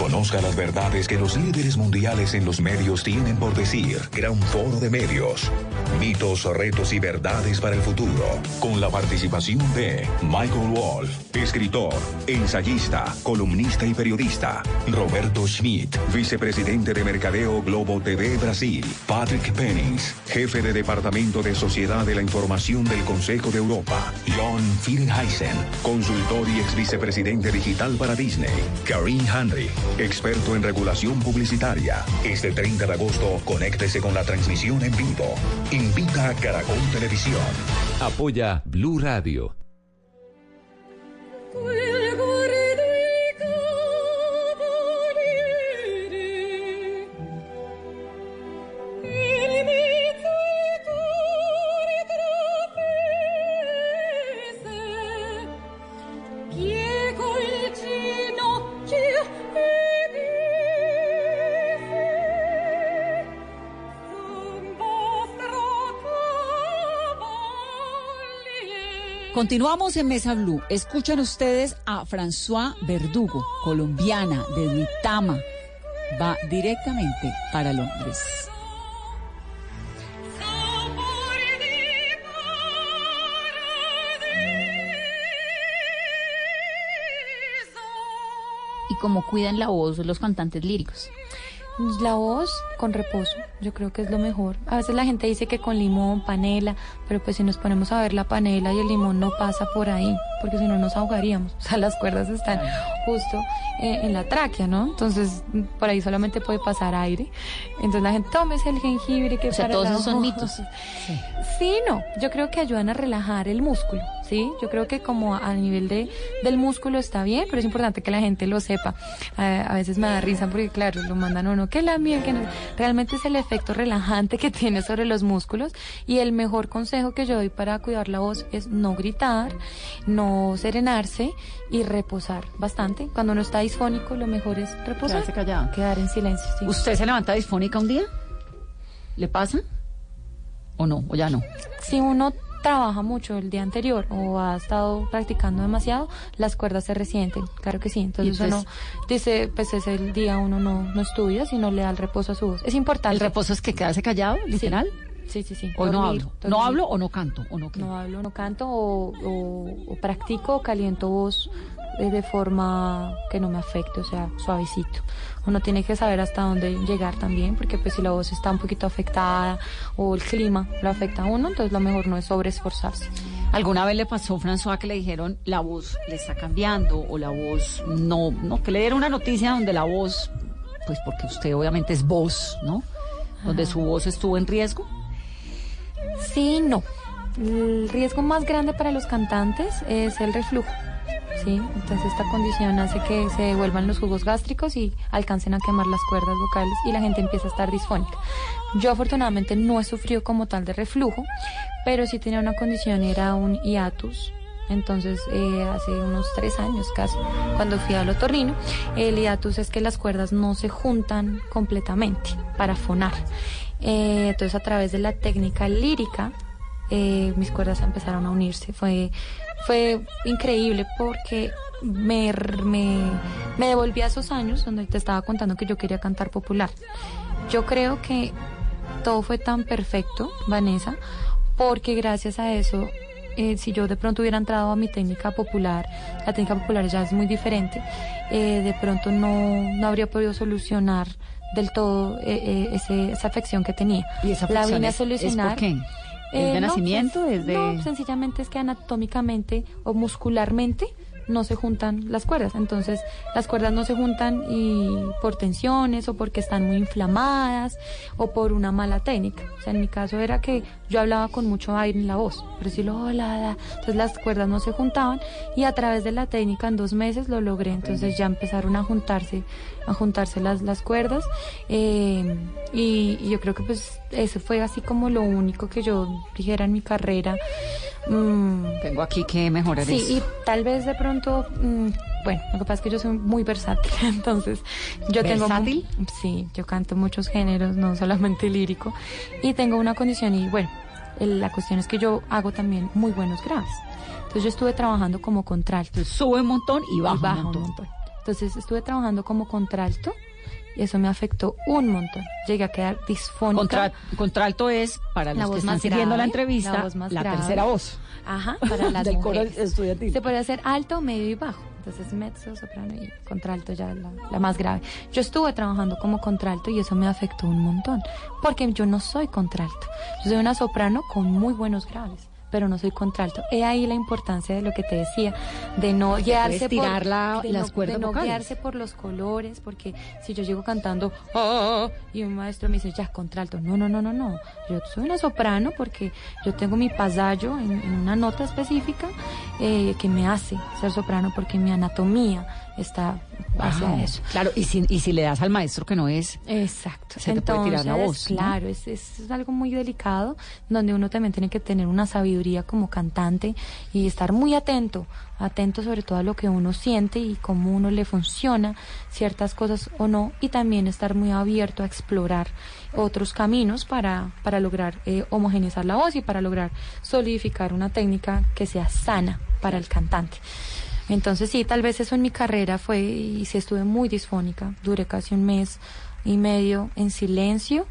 Conozca las verdades que los líderes mundiales en los medios tienen por decir. Gran foro de medios. Mitos, retos y verdades para el futuro. Con la participación de Michael Wolf, escritor, ensayista, columnista y periodista. Roberto Schmidt, vicepresidente de Mercadeo Globo TV Brasil. Patrick Pennings, jefe de Departamento de Sociedad de la Información del Consejo de Europa. John Finheisen, consultor y ex vicepresidente digital para Disney. Karine Henry, experto en regulación publicitaria. Este 30 de agosto, conéctese con la transmisión en vivo. Invita a Caracol Televisión. Apoya Blue Radio. Continuamos en Mesa Blue. Escuchan ustedes a François Verdugo, colombiana de Duitama. Va directamente para Londres. ¿Y cómo cuidan la voz los cantantes líricos? La voz con reposo, yo creo que es lo mejor. A veces la gente dice que con limón, panela, pero pues si nos ponemos a ver la panela y el limón no pasa por ahí, porque si no nos ahogaríamos. O sea, las cuerdas están justo eh, en la tráquea, ¿no? Entonces, por ahí solamente puede pasar aire. Entonces la gente, tómese el jengibre que O sea, para todos esos son voz". mitos. Sí, no. Yo creo que ayudan a relajar el músculo, ¿sí? Yo creo que como a nivel de, del músculo está bien, pero es importante que la gente lo sepa. A, a veces me da risa porque, claro, lo mandan uno que la miel, que no. Realmente es el efecto relajante que tiene sobre los músculos y el mejor consejo que yo doy para cuidar la voz es no gritar, no serenarse y reposar bastante. Cuando uno está disfónico, lo mejor es reposar. Quedarse callado. Quedar en silencio, sí. ¿Usted se levanta disfónica un día? ¿Le pasa? ¿O no? ¿O ya no? si uno trabaja mucho el día anterior o ha estado practicando demasiado, las cuerdas se resienten, claro que sí. Entonces, entonces- uno dice, pues ese el día uno no, no estudia, sino le da el reposo a su voz. Es importante. ¿El reposo es que quedarse callado, literal? Sí, sí, sí. ¿O no Dormir, hablo? dormir. ¿No hablo o no canto? ¿O no? No hablo, no canto o, o- o practico o caliento voz eh, de forma que no me afecte, o sea, suavecito. Uno tiene que saber hasta dónde llegar también, porque pues si la voz está un poquito afectada o el clima lo afecta a uno, entonces lo mejor no es sobreesforzarse. ¿Alguna vez le pasó, François, que le dijeron la voz le está cambiando o la voz no, no, que le dieron una noticia donde la voz, pues porque usted obviamente es voz, ¿no? Donde Ajá. su voz estuvo en riesgo. Sí, no. El riesgo más grande para los cantantes es el reflujo. Sí, entonces esta condición hace que se devuelvan los jugos gástricos y alcancen a quemar las cuerdas vocales y la gente empieza a estar disfónica. Yo afortunadamente no he sufrido como tal de reflujo, pero sí tenía una condición, era un hiatus. Entonces, eh, hace unos tres años casi, cuando fui al otorrino, el hiatus es que las cuerdas no se juntan completamente para fonar. Eh, entonces, a través de la técnica lírica, eh, mis cuerdas empezaron a unirse. Fue, fue increíble porque me, me, me devolví a esos años donde te estaba contando que yo quería cantar popular. Yo creo que todo fue tan perfecto, Vanessa, porque gracias a eso, eh, si yo de pronto hubiera entrado a mi técnica popular, la técnica popular ya es muy diferente, eh, de pronto no, no habría podido solucionar del todo eh, eh, ese- esa afección que tenía. ¿Y esa la afección vine a es- es por solucionar. qué? ¿Es de nacimiento? pues, ¿Es de- no, sencillamente es que anatómicamente o muscularmente no se juntan las cuerdas. Entonces, las cuerdas no se juntan y por tensiones o porque están muy inflamadas o por una mala técnica. O sea, en mi caso era que yo hablaba con mucho aire en la voz, pero si lo hola, la. entonces las cuerdas no se juntaban y a través de la técnica en dos meses lo logré. Entonces ya empezaron a juntarse, a juntarse las, las cuerdas eh, y, y yo creo que pues eso fue así como lo único que yo dijera en mi carrera Mm, Tengo aquí que mejorar Sí, eso. y tal vez de pronto, mm, bueno, lo que pasa es que yo soy muy versátil, entonces yo tengo... ¿Versátil? Sí, yo canto muchos géneros, no solamente lírico, y tengo una condición y bueno, el- la cuestión es que yo hago también muy buenos graves. Entonces yo estuve trabajando como contralto. Sube un montón y baja un montón. Entonces estuve trabajando como contralto y eso me afectó un montón. Llegué a quedar disfónica. Contra- contralto es, para La los que voz están más siguiendo la grave, entrevista, la la, voz más grave. tercera voz. Ajá, para las Del coro estudiantil. Se puede hacer alto, medio y bajo. Entonces mezzo, soprano y contralto ya la, la más grave. Yo estuve trabajando como contralto y eso me afectó un montón. Porque yo no soy contralto. Yo soy una soprano con muy buenos graves. Pero no soy contralto. He ahí la importancia de lo que te decía, de no guiarse por la- de las no, cuerdas de no guiarse por los colores, porque si yo llego cantando "Ah, ah", ah", y un maestro me dice ya contralto, no, no, no, no, no. Yo soy una soprano porque yo tengo mi pasallo en, en una nota específica eh, que me hace ser soprano porque mi anatomía está hacia Wow. eso. Claro, y si, y si le das al maestro que no es, Exacto. se te puede tirar la Entonces, voz. ¿no? Claro, es, es, es algo muy delicado donde uno también tiene que tener una sabiduría como cantante y estar muy atento, atento sobre todo a lo que uno siente y cómo uno le funciona ciertas cosas o no y también estar muy abierto a explorar otros caminos para, para lograr eh, homogeneizar la voz y para lograr solidificar una técnica que sea sana para el cantante. Entonces sí, tal vez eso en mi carrera fue, y sí estuve muy disfónica, duré casi un mes y medio en silencio,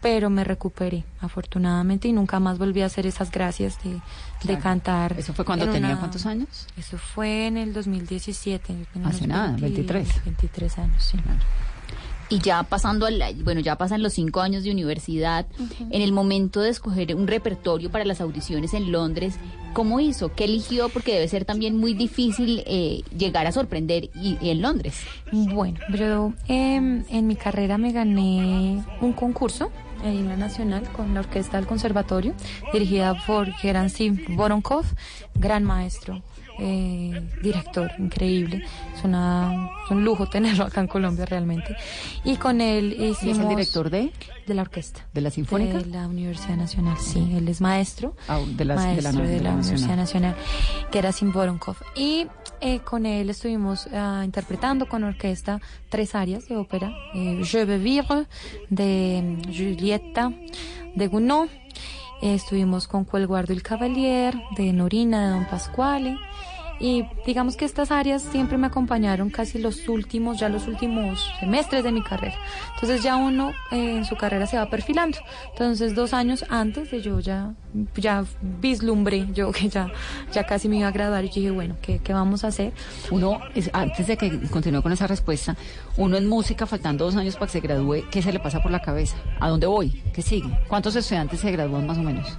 pero me recuperé afortunadamente y nunca más volví a hacer esas gracias de, de cantar. ¿Eso fue cuando en tenía una- cuántos años? Eso fue en el 2017. yo tenía Hace nada, 20 23. 23 años, sí. Y ya pasando al, bueno, ya pasan los cinco años de universidad, en el momento de escoger un repertorio para las audiciones en Londres, ¿cómo hizo? ¿Qué eligió? Porque debe ser también muy difícil eh, llegar a sorprender y, y en Londres. Bueno, yo em, en mi carrera me gané un concurso en la Nacional con la Orquesta del Conservatorio, dirigida por Gerancy Voronkov, gran maestro, eh, director, increíble. Es, una, es un lujo tenerlo acá en Colombia realmente. Y con él ¿Y hicimos... es el director de? De la orquesta. ¿De la Sinfónica? De la Universidad Nacional, sí. Él es maestro. Ah, de la- de la- maestro de la Universidad Nacional. Nacional, que era Sim Voronkov. Y eh, con él estuvimos ah, interpretando con orquesta tres áreas de ópera. Eh, Je veux vivre, de mm, Giulietta, de Gounod. Eh, estuvimos con Cuelguardo el Cavalier, de Norina, de Don Pasquale. Y digamos que estas áreas siempre me acompañaron casi los últimos, ya los últimos semestres de mi carrera. Entonces ya uno eh, en su carrera se va perfilando. Entonces dos años antes de yo ya, ya vislumbré, yo que ya, ya casi me iba a graduar y dije, bueno, ¿qué, qué vamos a hacer? Uno, es- antes de que continúe con esa respuesta, uno en música, faltando dos años para que se gradúe, ¿qué se le pasa por la cabeza? ¿A dónde voy? ¿Qué sigue? ¿Cuántos estudiantes se gradúan más o menos?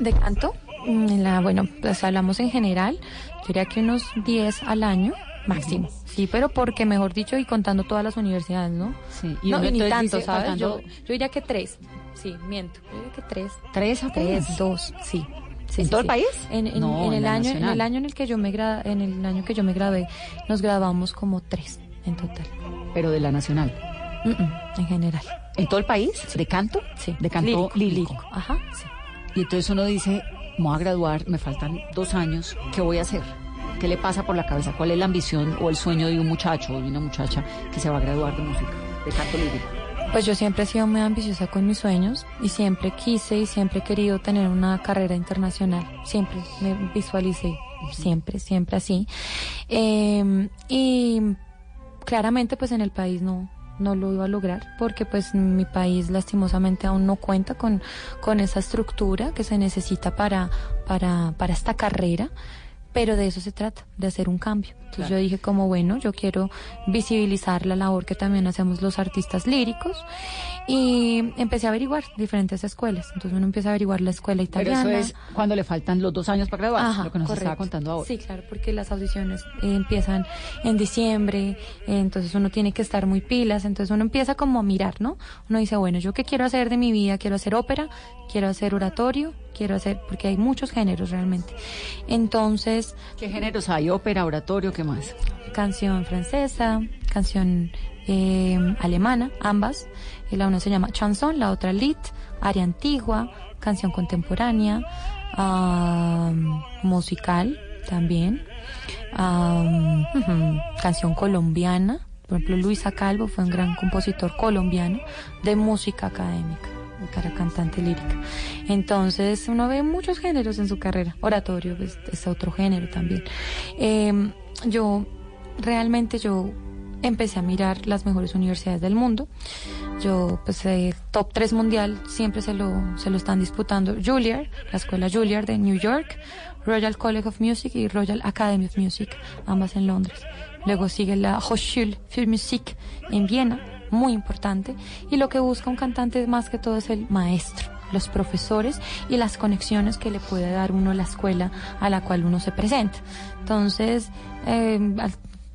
De canto, en la, bueno, pues hablamos en general, yo diría que unos 10 al año máximo. Sí, pero porque, mejor dicho, y contando todas las universidades, ¿no? Sí, y no, y ni tanto, dice, ¿sabes? faltando- Yo, yo diría que tres. Sí, miento. Yo diría que tres. ¿Tres a Tres, dos, sí. Sí, ¿En sí, todo el país? En, en- No, en el año, en el año en el que yo me gra- en el año que yo me gradué, nos graduamos como tres en total. Pero de la nacional. Mm, mm, en general. ¿En todo el país? ¿De canto? Sí. De canto lírico. Ajá, sí. Y entonces uno dice, me voy a graduar, me faltan dos años, ¿qué voy a hacer? ¿Qué le pasa por la cabeza? ¿Cuál es la ambición o el sueño de un muchacho o de una muchacha que se va a graduar de música, de canto lírico? Pues yo siempre he sido muy ambiciosa con mis sueños y siempre quise y siempre he querido tener una carrera internacional. Siempre me visualicé, siempre, siempre así. Eh, y claramente pues en el país no, no lo iba a lograr porque pues mi país lastimosamente aún no cuenta con, con esa estructura que se necesita para, para, para esta carrera. Pero de eso se trata, de hacer un cambio. Entonces yo dije como, bueno, yo quiero visibilizar la labor que también hacemos los artistas líricos y empecé a averiguar diferentes escuelas. Entonces uno empieza a averiguar la escuela Pero italiana. eso es cuando le faltan los dos años para graduarse, Ajá, lo que nos estaba correcto. contando ahora. Sí, claro, porque las audiciones eh, empiezan en diciembre, eh, entonces uno tiene que estar muy pilas, entonces uno empieza como a mirar, ¿no? Uno dice, bueno, ¿yo qué quiero hacer de mi vida? Quiero hacer ópera, quiero hacer oratorio, quiero hacer, porque hay muchos géneros realmente. Entonces... ¿Qué géneros hay? Ópera, oratorio, ¿qué Canción francesa, canción eh, alemana, ambas. Eh, La una se llama chanson, la otra lit, aria antigua, canción contemporánea, musical también, canción colombiana. Por ejemplo, Luisa Calvo fue un gran compositor colombiano de música académica, era cantante lírica. Entonces, uno ve muchos géneros en su carrera. Oratorio pues, es otro género también. Em, yo, realmente, yo empecé a mirar las mejores universidades del mundo. Yo, pues, eh, top 3 mundial siempre se lo, se lo están disputando Juilliard, la escuela Juilliard de New York, Royal College of Music y Royal Academy of Music, ambas en Londres. Luego sigue la Hochschule für Musik en Viena, muy importante. Y lo que busca un cantante más que todo es el maestro, los profesores y las conexiones que le puede dar uno la escuela a la cual uno se presenta. Entonces, eh, al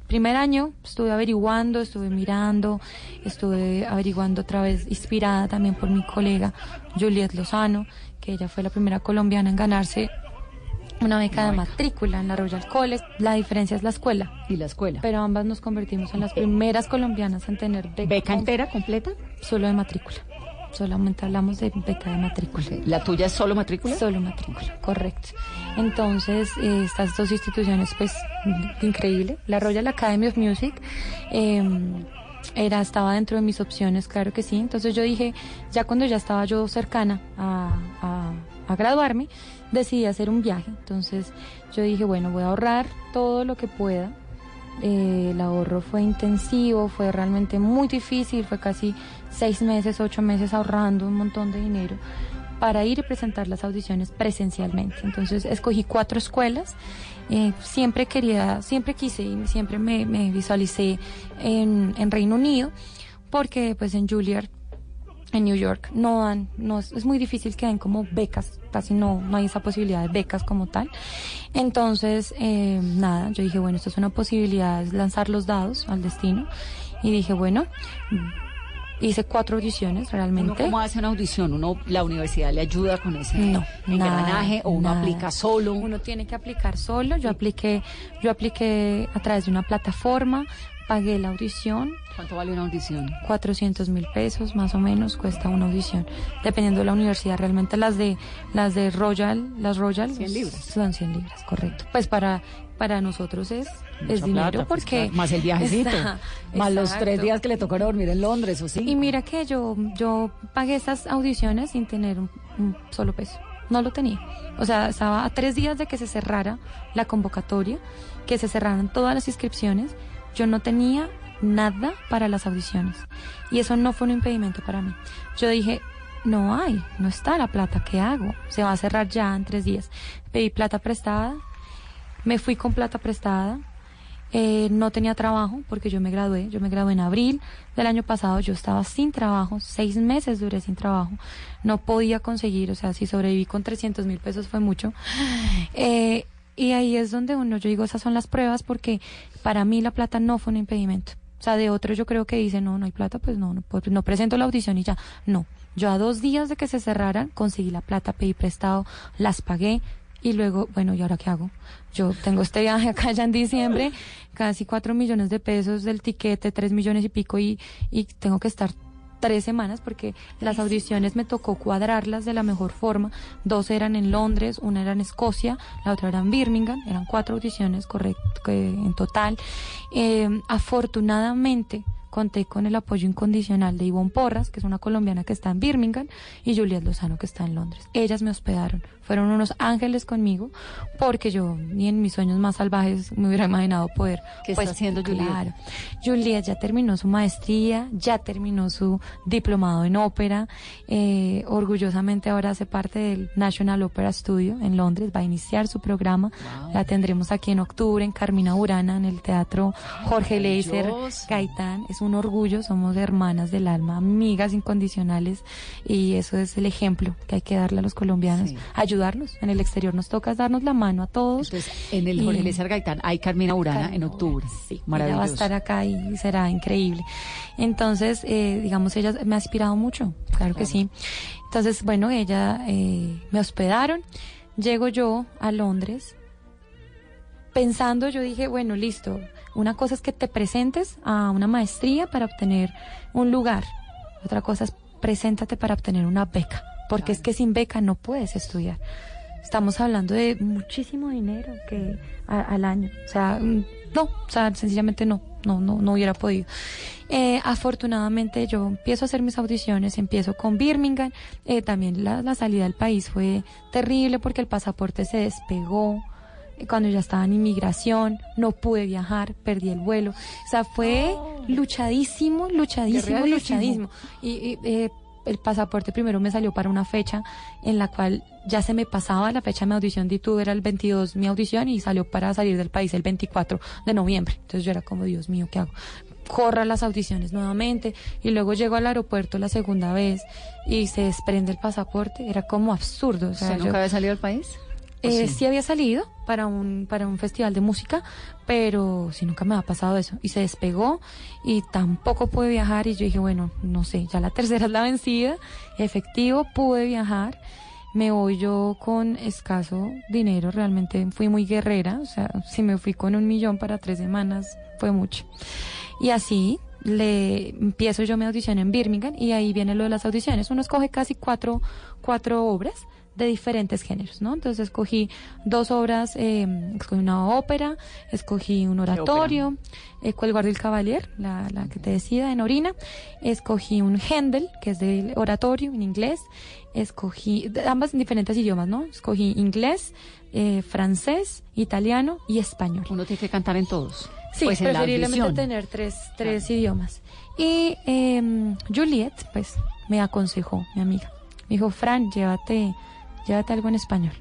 primer año estuve averiguando, estuve mirando, estuve averiguando otra vez, inspirada también por mi colega Juliet Lozano, que ella fue la primera colombiana en ganarse una beca de matrícula en la Royal College. La diferencia es la escuela. Y la escuela. Pero ambas nos convertimos en las primeras colombianas en tener beca. ¿Beca entera, completa? Solo de matrícula. Solamente hablamos de beca de matrícula. ¿La tuya es solo matrícula? Solo matrícula, correcto. Entonces, eh, estas dos instituciones, pues, increíble. La Royal Academy of Music eh, era, estaba dentro de mis opciones, claro que sí. Entonces yo dije, ya cuando ya estaba yo cercana a, a- a graduarme, decidí hacer un viaje. Entonces yo dije, bueno, voy a ahorrar todo lo que pueda. Eh, el ahorro fue intensivo, fue realmente muy difícil, fue casi seis meses, ocho meses ahorrando un montón de dinero para ir y presentar las audiciones presencialmente. Entonces escogí cuatro escuelas. Eh, siempre quería, siempre quise y siempre me, visualicé en, en Reino Unido porque pues en Juilliard en New York no dan, no es, es muy difícil que den como becas, casi no, no hay esa posibilidad de becas como tal. Entonces, eh, nada, yo dije, bueno, esto es una posibilidad, es lanzar los dados al destino. Y dije, bueno, hice cuatro audiciones ¿Uno realmente. ¿Cómo hace una audición? ¿Uno, ¿La universidad le ayuda con ese No, engranaje nada, o uno nada. aplica solo? Uno tiene que aplicar solo. Yo apliqué, yo apliqué a través de una plataforma, pagué la audición. ¿Cuánto vale una audición? 400 mil pesos más o menos cuesta una audición, dependiendo de la universidad. Realmente las de las de Royal, las Royal 100 libras. son 100 libras, correcto. Pues para para nosotros es Mucha es dinero plata, pues, porque claro. Más el viajecito. Está- más los tres días que le tocaron dormir en Londres, ¿o sí? Y mira que yo, yo pagué estas audiciones sin tener un, un solo peso. No lo tenía. O sea, estaba a tres días de que se cerrara la convocatoria, que se cerraran todas las inscripciones. Yo no tenía nada para las audiciones. Y eso no fue un impedimento para mí. Yo dije, no hay, no está la plata, ¿qué hago? Se va a cerrar ya en tres días. Pedí plata prestada, me fui con plata prestada. Eh, no tenía trabajo porque yo me gradué, yo me gradué en abril del año pasado, yo estaba sin trabajo, seis meses duré sin trabajo, no podía conseguir, o sea, si sobreviví con 300 mil pesos fue mucho. Eh, y ahí es donde uno, yo digo, esas son las pruebas porque para mí la plata no fue un impedimento. O sea, de otro yo creo que dice, no, no hay plata, pues no, no, puedo- no presento la audición y ya. No, yo a dos días de que se cerraran conseguí la plata, pedí prestado, las pagué y luego, bueno, ¿y ahora qué hago? Yo tengo este viaje acá ya en diciembre, casi cuatro millones de pesos del tiquete, tres millones y pico y, y tengo que estar tres semanas porque las audiciones me tocó cuadrarlas de la mejor forma. Dos eran en Londres, una era en Escocia, la otra era en Birmingham. Eran cuatro audiciones correcto, en total. Eh, afortunadamente conté con el apoyo incondicional de Ivonne Porras, que es una colombiana que está en Birmingham, y Juliet Lozano, que está en Londres. Ellas me hospedaron, fueron unos ángeles conmigo, porque yo ni en mis sueños más salvajes me hubiera imaginado poder. ¿Qué está haciendo Juliet? Claro. Juliet ya terminó su maestría, ya terminó su diplomado en ópera, eh, orgullosamente ahora hace parte del National Opera Studio en Londres, va a iniciar su programa, la tendremos aquí en octubre en Carmina Burana, en el Teatro Jorge Leiser. Gaitán, es un orgullo, somos hermanas del alma, amigas incondicionales y eso es el ejemplo que hay que darle a los colombianos, Sí. ayudarnos, en el exterior nos toca darnos la mano a todos. En el Jorge Lézar Gaitán hay Carmina Urana en octubre. Sí, ella maravilloso. va a estar acá y será increíble. Entonces, eh, digamos, ella me ha inspirado mucho, claro que sí. Entonces, bueno, ella eh, me hospedaron, llego yo a Londres, pensando, yo dije, bueno, listo, una cosa es que te presentes a una maestría para obtener un lugar, otra cosa es preséntate para obtener una beca, porque es que sin beca no puedes estudiar. estamos hablando de muchísimo dinero que a- al año. O sea, mm, no, o sea, sencillamente no, no, no, no hubiera podido. Eh, afortunadamente yo empiezo a hacer mis audiciones, empiezo con Birmingham, eh, también la, la salida del país fue terrible porque el pasaporte se despegó cuando ya estaba en inmigración, no pude viajar, perdí el vuelo, o sea, fue luchadísimo, luchadísimo, Guerrerísimo. luchadísimo. Y, y, eh, el pasaporte primero me salió para una fecha en la cual ya se me pasaba la fecha de mi audición de YouTube, era el 22 mi audición y salió para salir del país el 24 de noviembre. Entonces yo era como, Dios mío, ¿qué hago? Corra las audiciones nuevamente y luego llego al aeropuerto la segunda vez y se desprende el pasaporte. Era como absurdo. O sea, ¿Usted yo- nunca había salido al país? Eh, sí? sí? había salido para un, para un festival de música, pero sí nunca me ha pasado eso. Y se despegó y tampoco pude viajar y yo dije, bueno, no sé, ya la tercera es la vencida, efectivo, pude viajar. Me voy yo con escaso dinero, realmente fui muy guerrera, o sea, si me fui con un millón para tres semanas fue mucho. Y así le empiezo yo mi audición en Birmingham y ahí viene lo de las audiciones. Uno escoge casi cuatro, cuatro obras de diferentes géneros, ¿no? Entonces escogí dos obras, eh, escogí una ópera, escogí un oratorio, eh, El Guardia del Cavalier, la, la que te decida en Orina, escogí un Händel, que es de oratorio en inglés, escogí, ambas en diferentes idiomas, ¿no? Escogí inglés, eh, francés, italiano y español. Uno tiene que cantar en todos. Sí, Pues preferiblemente tener tres, tres idiomas. Y eh, Juliet, pues, me aconsejó, mi amiga. Me dijo, Fran, llévate, llévate algo en español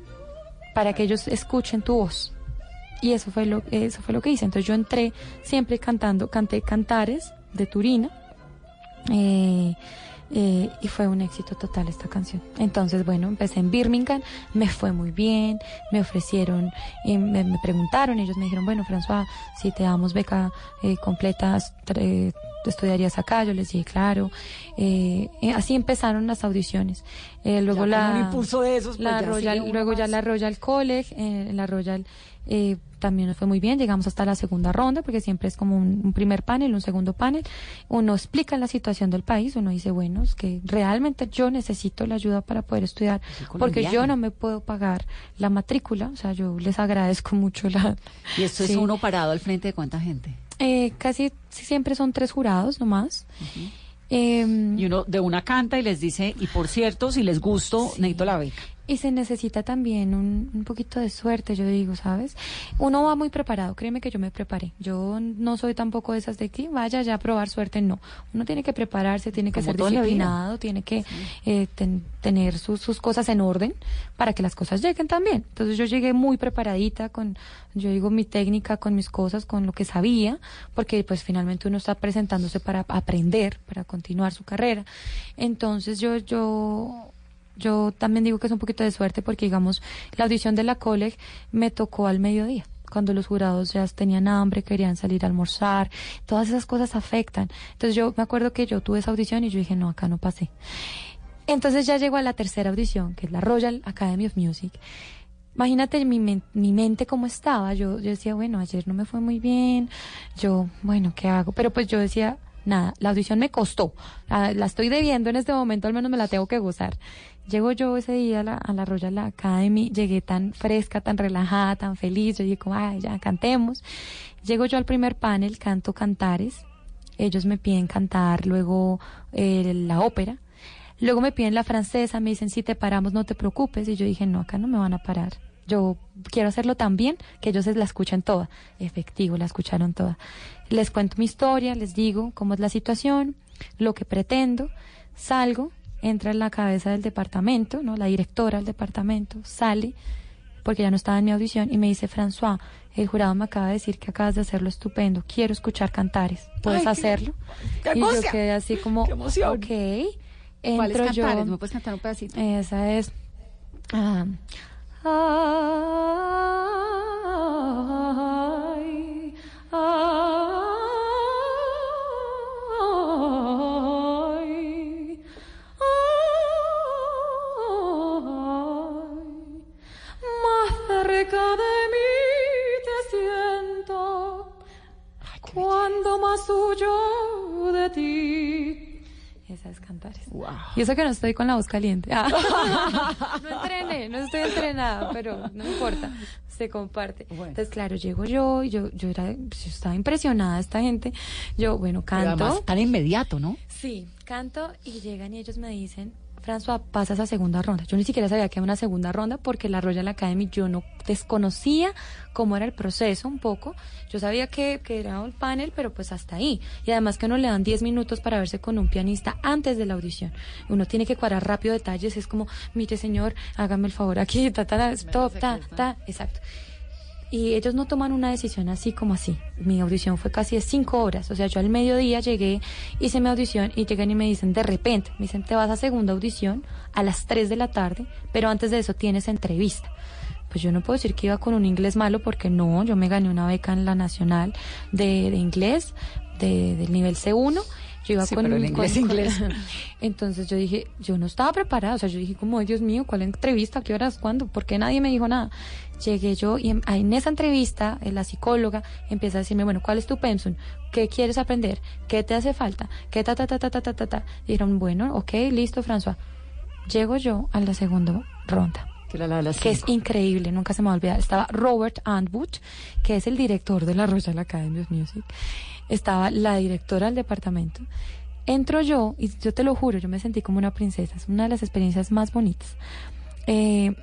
para que ellos escuchen tu voz. Y eso fue lo, eso fue lo que hice. Entonces yo entré siempre cantando, canté cantares de Turina. eh, eh, y fue un éxito total esta canción. Entonces, bueno, empecé en Birmingham, me fue muy bien, me ofrecieron, eh, me, preguntaron, ellos me dijeron, bueno, François, si te damos beca eh, completa, eh, estudiarías acá, yo les dije, claro. Eh, eh, así empezaron las audiciones. Eh, luego Ya la, con un impulso de esos, pues la ya Royal, luego ya la Royal College, eh, la Royal eh, también nos fue muy bien, llegamos hasta la segunda ronda, porque siempre es como un, un primer panel, un segundo panel, uno explica la situación del país, uno dice, bueno, es que realmente yo necesito la ayuda para poder estudiar, porque yo no me puedo pagar la matrícula, o sea, yo les agradezco mucho la... Y esto es uno parado al frente de cuánta gente. Eh, casi siempre son tres jurados nomás. Em, Y uno de una canta y les dice, y por cierto, si les gusto, necesito la beca. Y se necesita también un, un poquito de suerte, yo digo, ¿sabes? Uno va muy preparado, créeme que yo me preparé. Yo no soy tampoco de esas de que vaya ya a probar suerte, no. Uno tiene que prepararse, tiene que Como ser disciplinado, tiene que eh, ten- tener sus, sus cosas en orden para que las cosas lleguen también. Entonces yo llegué muy preparadita con, yo digo, mi técnica, con mis cosas, con lo que sabía, porque pues finalmente uno está presentándose para aprender, para continuar su carrera. Entonces yo, yo yo también digo que es un poquito de suerte porque, digamos, la audición de la college me tocó al mediodía, cuando los jurados ya tenían hambre, querían salir a almorzar, todas esas cosas afectan. Entonces yo me acuerdo que yo tuve esa audición y yo dije, no, acá no pasé. Entonces ya llego a la tercera audición, que es la Royal Academy of Music. Imagínate mi, mi mente cómo estaba. Yo, yo decía, bueno, ayer no me fue muy bien. Yo, bueno, ¿qué hago? Pero pues yo decía, nada, la audición me costó. La, la estoy debiendo en este momento, al menos me la tengo que gozar. Llego yo ese día a la, a la Royal Academy, llegué tan fresca, tan relajada, tan feliz. Yo dije, como, ay, ya cantemos. Llego yo al primer panel, canto cantares. Ellos me piden cantar luego eh, la ópera. Luego me piden la francesa, me dicen, si te paramos, no te preocupes. Y yo dije, no, acá no me van a parar. Yo quiero hacerlo tan bien que ellos la escuchen toda. Efectivo, la escucharon toda. Les cuento mi historia, les digo cómo es la situación, lo que pretendo. Salgo, entra en la cabeza del departamento, ¿no? La directora del departamento, sale, porque ya no estaba en mi audición, y me dice, François, el jurado me acaba de decir que acabas de hacerlo estupendo, quiero escuchar cantares, ¿puedes Ay, hacerlo? qué y yo quedé así como, qué emoción. ok. ¿Cuáles Entro yo- cantares? ¿Me puedes cantar un pedacito? esa es. ah, ay, ay, más huyo de ti. esa es Cantares. Y eso que no estoy con la voz caliente. Ah. no entrené, no estoy entrenada, pero no importa, se comparte. Entonces, claro, llego yo y yo, yo, era, yo estaba impresionada esta gente. Yo, bueno, Pero canto. además tan inmediato, ¿no? Sí, canto y llegan y ellos me dicen, François, pasas a segunda ronda. Yo ni siquiera sabía que era una segunda ronda porque la Royal Academy yo no desconocía cómo era el proceso un poco. Yo sabía que, que era un panel, pero pues hasta ahí. Y además que uno le dan 10 minutos para verse con un pianista antes de la audición. Uno tiene que cuadrar rápido detalles. Es como, mire señor, hágame el favor aquí, ta, ta, ta, stop, ta, ta, exacto. Y ellos no toman una decisión así como así. Mi audición fue casi de cinco horas. O sea, yo al mediodía llegué, hice mi audición y llegan y me dicen de repente, me dicen, te vas a segunda audición a las 3 de la tarde, pero antes de eso tienes entrevista. Pues yo no puedo decir que iba con un inglés malo porque no, yo me gané una beca en la nacional de, de inglés, de, del nivel C1. Yo iba Sí, con pero con- inglés, con- inglés. Entonces yo dije, yo no estaba preparada, o sea, yo dije como, "Ay, Dios mío, ¿cuál entrevista? ¿Qué horas? ¿Cuándo? ¿Por qué nadie me dijo nada? Llegué yo y en, en esa entrevista eh, la psicóloga empieza a decirme, bueno, ¿cuál es tu pensum? ¿Qué quieres aprender? ¿Qué te hace falta? ¿Qué ta ta ta ta ta ta ta? ta? Dijeron, bueno, ok, listo, François. Llego yo a la segunda ronda. Que, era la de las que es increíble, nunca se me va a olvidar. Estaba Robert Antwood, que es el director de la Royal Academy of Music. Estaba la directora del departamento. Entro yo, y yo te lo juro, yo me sentí como una princesa. Es una de las experiencias más bonitas. Eh,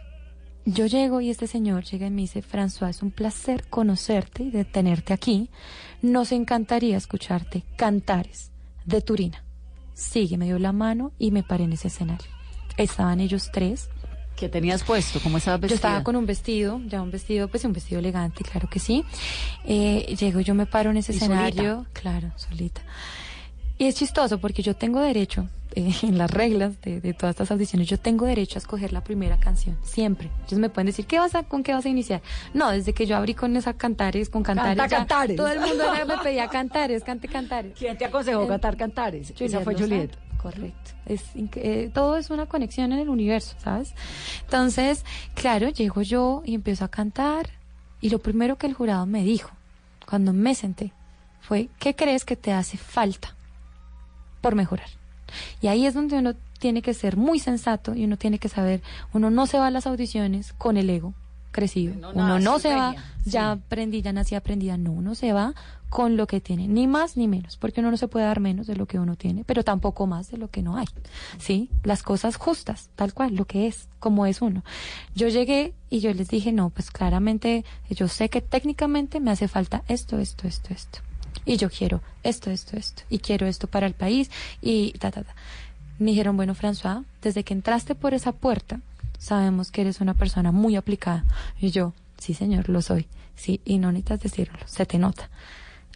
yo llego y este señor llega y me dice, François, es un placer conocerte y de tenerte aquí. Nos encantaría escucharte cantares de Turina. Sigue, me dio la mano y me paré en ese escenario. Estaban ellos tres. ¿Qué tenías puesto? ¿Cómo estabas Yo vestida? estaba con un vestido, ya un vestido, pues un vestido elegante, claro que sí. Eh, llego, yo me paro en ese ¿Y escenario, solita? claro, solita. Y es chistoso porque yo tengo derecho, eh, en las reglas de, de todas estas audiciones, yo tengo derecho a escoger la primera canción, siempre. Ellos me pueden decir, ¿qué vas a, ¿con qué vas a iniciar? No, desde que yo abrí con esa cantares, con cantares, Canta ya Cantares. todo el mundo me pedía cantares, cante cantares. ¿Quién te aconsejó Eh, cantar cantares? Esa fue. Juliet. Correcto. Es eh, todo es una conexión en el universo, ¿sabes? Entonces, claro, llego yo y empiezo a cantar y lo primero que el jurado me dijo cuando me senté fue, ¿qué crees que te hace falta por mejorar? Y ahí es donde uno tiene que ser muy sensato y uno tiene que saber, uno no se va a las audiciones con el ego crecido. No, uno no se va, ya aprendí, ya nací aprendida. No, uno se va con lo que tiene, ni más ni menos, porque uno no se puede dar menos de lo que uno tiene, pero tampoco más de lo que no hay. ¿Sí? Las cosas justas, tal cual, lo que es, como es uno. Yo llegué y yo les dije, no, pues claramente yo sé que técnicamente me hace falta esto, esto, esto, esto. Y yo quiero esto, esto, esto. Y quiero esto para el país y ta, ta, ta. Me dijeron, bueno, François, desde que entraste por esa puerta, sabemos que eres una persona muy aplicada. Y yo, sí, señor, lo soy. Sí, y no necesitas decirlo, se te nota.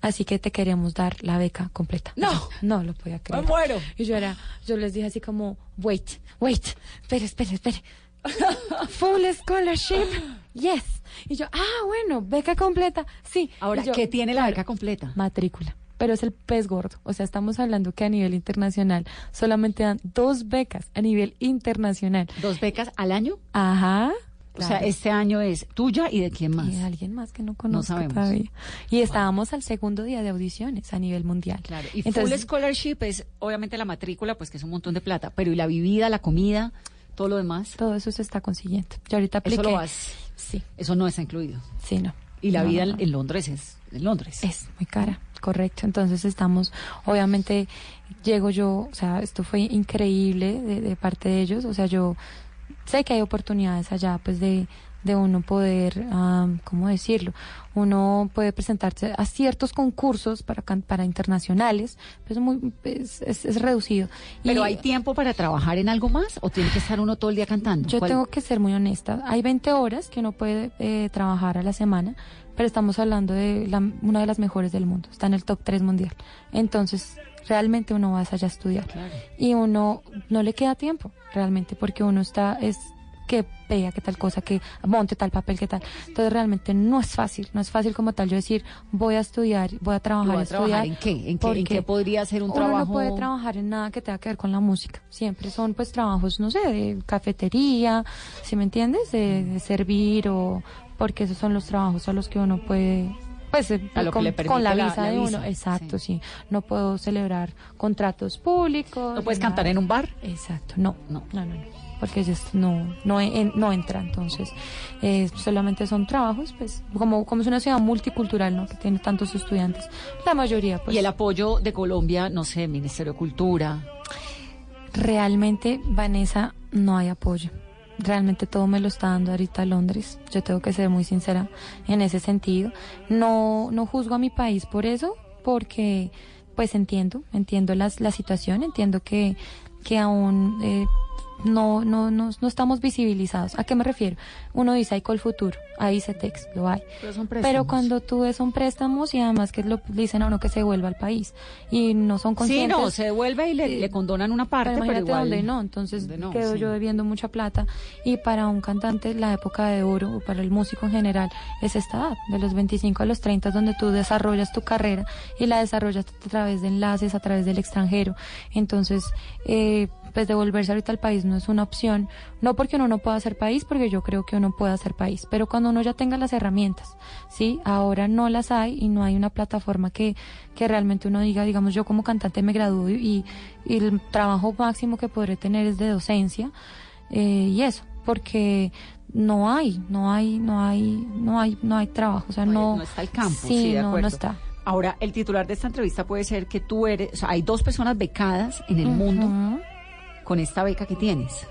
Así que te queremos dar la beca completa. No. no lo podía creer. Me muero. Y yo era, yo les dije así como, wait, wait, espere, espere, espere. Full scholarship, yes. Y yo, ah, bueno, beca completa, sí. Ahora, yo, ¿qué tiene la beca completa? Matrícula. Pero es el pez gordo. O sea, estamos hablando que a nivel internacional solamente dan dos becas a nivel internacional. ¿Dos becas al año? Ajá. O sea, este año es tuya y de quién más. Y de alguien más que no conozco sabemos. todavía. Y estábamos al segundo día de audiciones a nivel mundial. Claro, y Entonces, full scholarship es obviamente la matrícula, pues que es un montón de plata, pero y la vivida, la comida, todo lo demás. Todo eso se está consiguiendo. Yo ahorita apliqué. Eso lo vas. Sí. Eso no está incluido. Sí, no. Y la No, vida no, en- no. en Londres es en Londres. Es muy cara, correcto. Entonces estamos, obviamente, llego yo, o sea, esto fue increíble de, de parte de ellos. O sea, yo sé que hay oportunidades allá, pues, de, de uno poder, am, ¿cómo decirlo? Uno puede presentarse a ciertos concursos para, para internacionales, pero es, muy, es, es- es reducido. Pero Y- hay tiempo para trabajar en algo más o tiene que estar uno todo el día cantando. Yo ¿Cuál- tengo que ser muy honesta. Hay 20 horas que uno puede eh, trabajar a la semana, pero estamos hablando de la- una de las mejores del mundo. Está en el top 3 mundial. Entonces, realmente uno va allá a estudiar. Y uno no le queda tiempo, realmente, porque uno está, es que vea que tal cosa, que monte tal papel, que tal. Entonces, realmente no es fácil. No es fácil como tal yo decir, voy a estudiar, voy a ¿Y trabajar, a trabajar estudiar. en qué? ¿En qué, en qué podría ser un uno trabajo? no puede trabajar en nada que tenga que ver con la música. Siempre son pues trabajos, no sé, de cafetería, si me entiendes? De, de servir o porque esos son los trabajos a los que uno puede pues eh, A lo que con, le con la permite la- visa la de uno, visa, exacto, sí. No puedo celebrar contratos públicos. ¿No puedes cantar en un bar? Exacto, no, no, no, no, no, porque es- no, no, en- no entra, entonces eh, solamente son trabajos, pues como, como es una ciudad multicultural, ¿no? Que tiene tantos estudiantes, la mayoría, pues. y el apoyo de Colombia, no sé, Ministerio de Cultura. Realmente, Vanessa, no hay apoyo. Realmente todo me lo está dando ahorita Londres. Yo tengo que ser muy sincera en ese sentido. No, no juzgo a mi país por eso, porque pues entiendo, entiendo las, la situación, entiendo que, que aún eh, no, no, no, no estamos visibilizados. ¿A qué me refiero? Uno dice hay futuro, hay ICETEX, lo hay. Pero son Pero cuando tú ves un préstamos y además que lo dicen a uno que se vuelva al país y no son Sí, conscientes. no, se devuelve y le, le condonan una parte, Pero pero, igual. dónde no, entonces Donde no, quedo sí. yo debiendo mucha plata y para un cantante la época de oro o para el músico en general es esta edad, de los 25 a los 30 donde tú desarrollas tu carrera y la desarrollas a través de enlaces, a través del extranjero. Entonces, eh, pues devolverse ahorita al país no es una opción, no porque uno no pueda hacer país, porque yo creo que uno puede hacer país, pero cuando uno ya tenga las herramientas, ¿sí? Ahora no las hay y no hay una plataforma que, que realmente uno diga, digamos, yo como cantante me gradúo y, y el trabajo máximo que podré tener es de docencia eh, y eso, porque no hay, no hay, no hay, no hay, no hay trabajo, o sea, no, no está el campo, sí, sí, de no, no está. Ahora, el titular de esta entrevista puede ser que tú eres, o sea, hay dos personas becadas en el mundo con esta beca que tienes.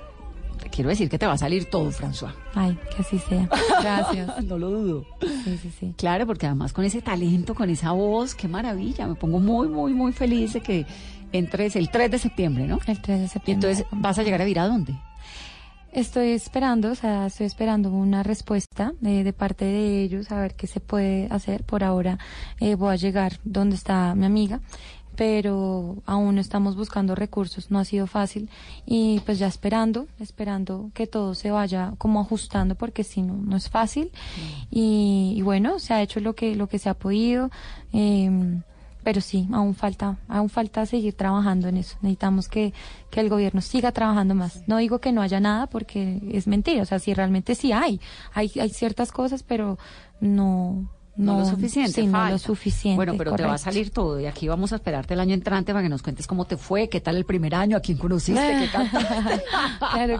Te quiero decir que te va a salir todo, François. Ay, que así sea. Gracias. no lo dudo. Sí, sí, sí. Claro, porque además con ese talento, con esa voz, qué maravilla. Me pongo muy, muy, muy feliz de que entres el 3 de septiembre, ¿no? El 3 de septiembre. Entonces, ¿vas a llegar a vir a dónde? Estoy esperando, o sea, estoy esperando una respuesta eh, de parte de ellos a ver qué se puede hacer. Por ahora eh, voy a llegar donde está mi amiga, pero aún estamos buscando recursos, no ha sido fácil y pues ya esperando, esperando que todo se vaya como ajustando porque si no, no es fácil y, y bueno, se ha hecho lo que, lo que se ha podido. em, pero sí, aún falta, aún falta seguir trabajando en eso. Necesitamos que, que el gobierno siga trabajando más. No digo que no haya nada porque es mentira. O sea, sí, realmente sí hay. Hay, hay ciertas cosas, pero no, No, no, lo suficiente. Sí, no lo suficiente. Bueno, pero te va a salir todo y aquí vamos a esperarte el año entrante para que nos cuentes cómo te fue, qué tal el primer año, a quién conociste, qué. Claro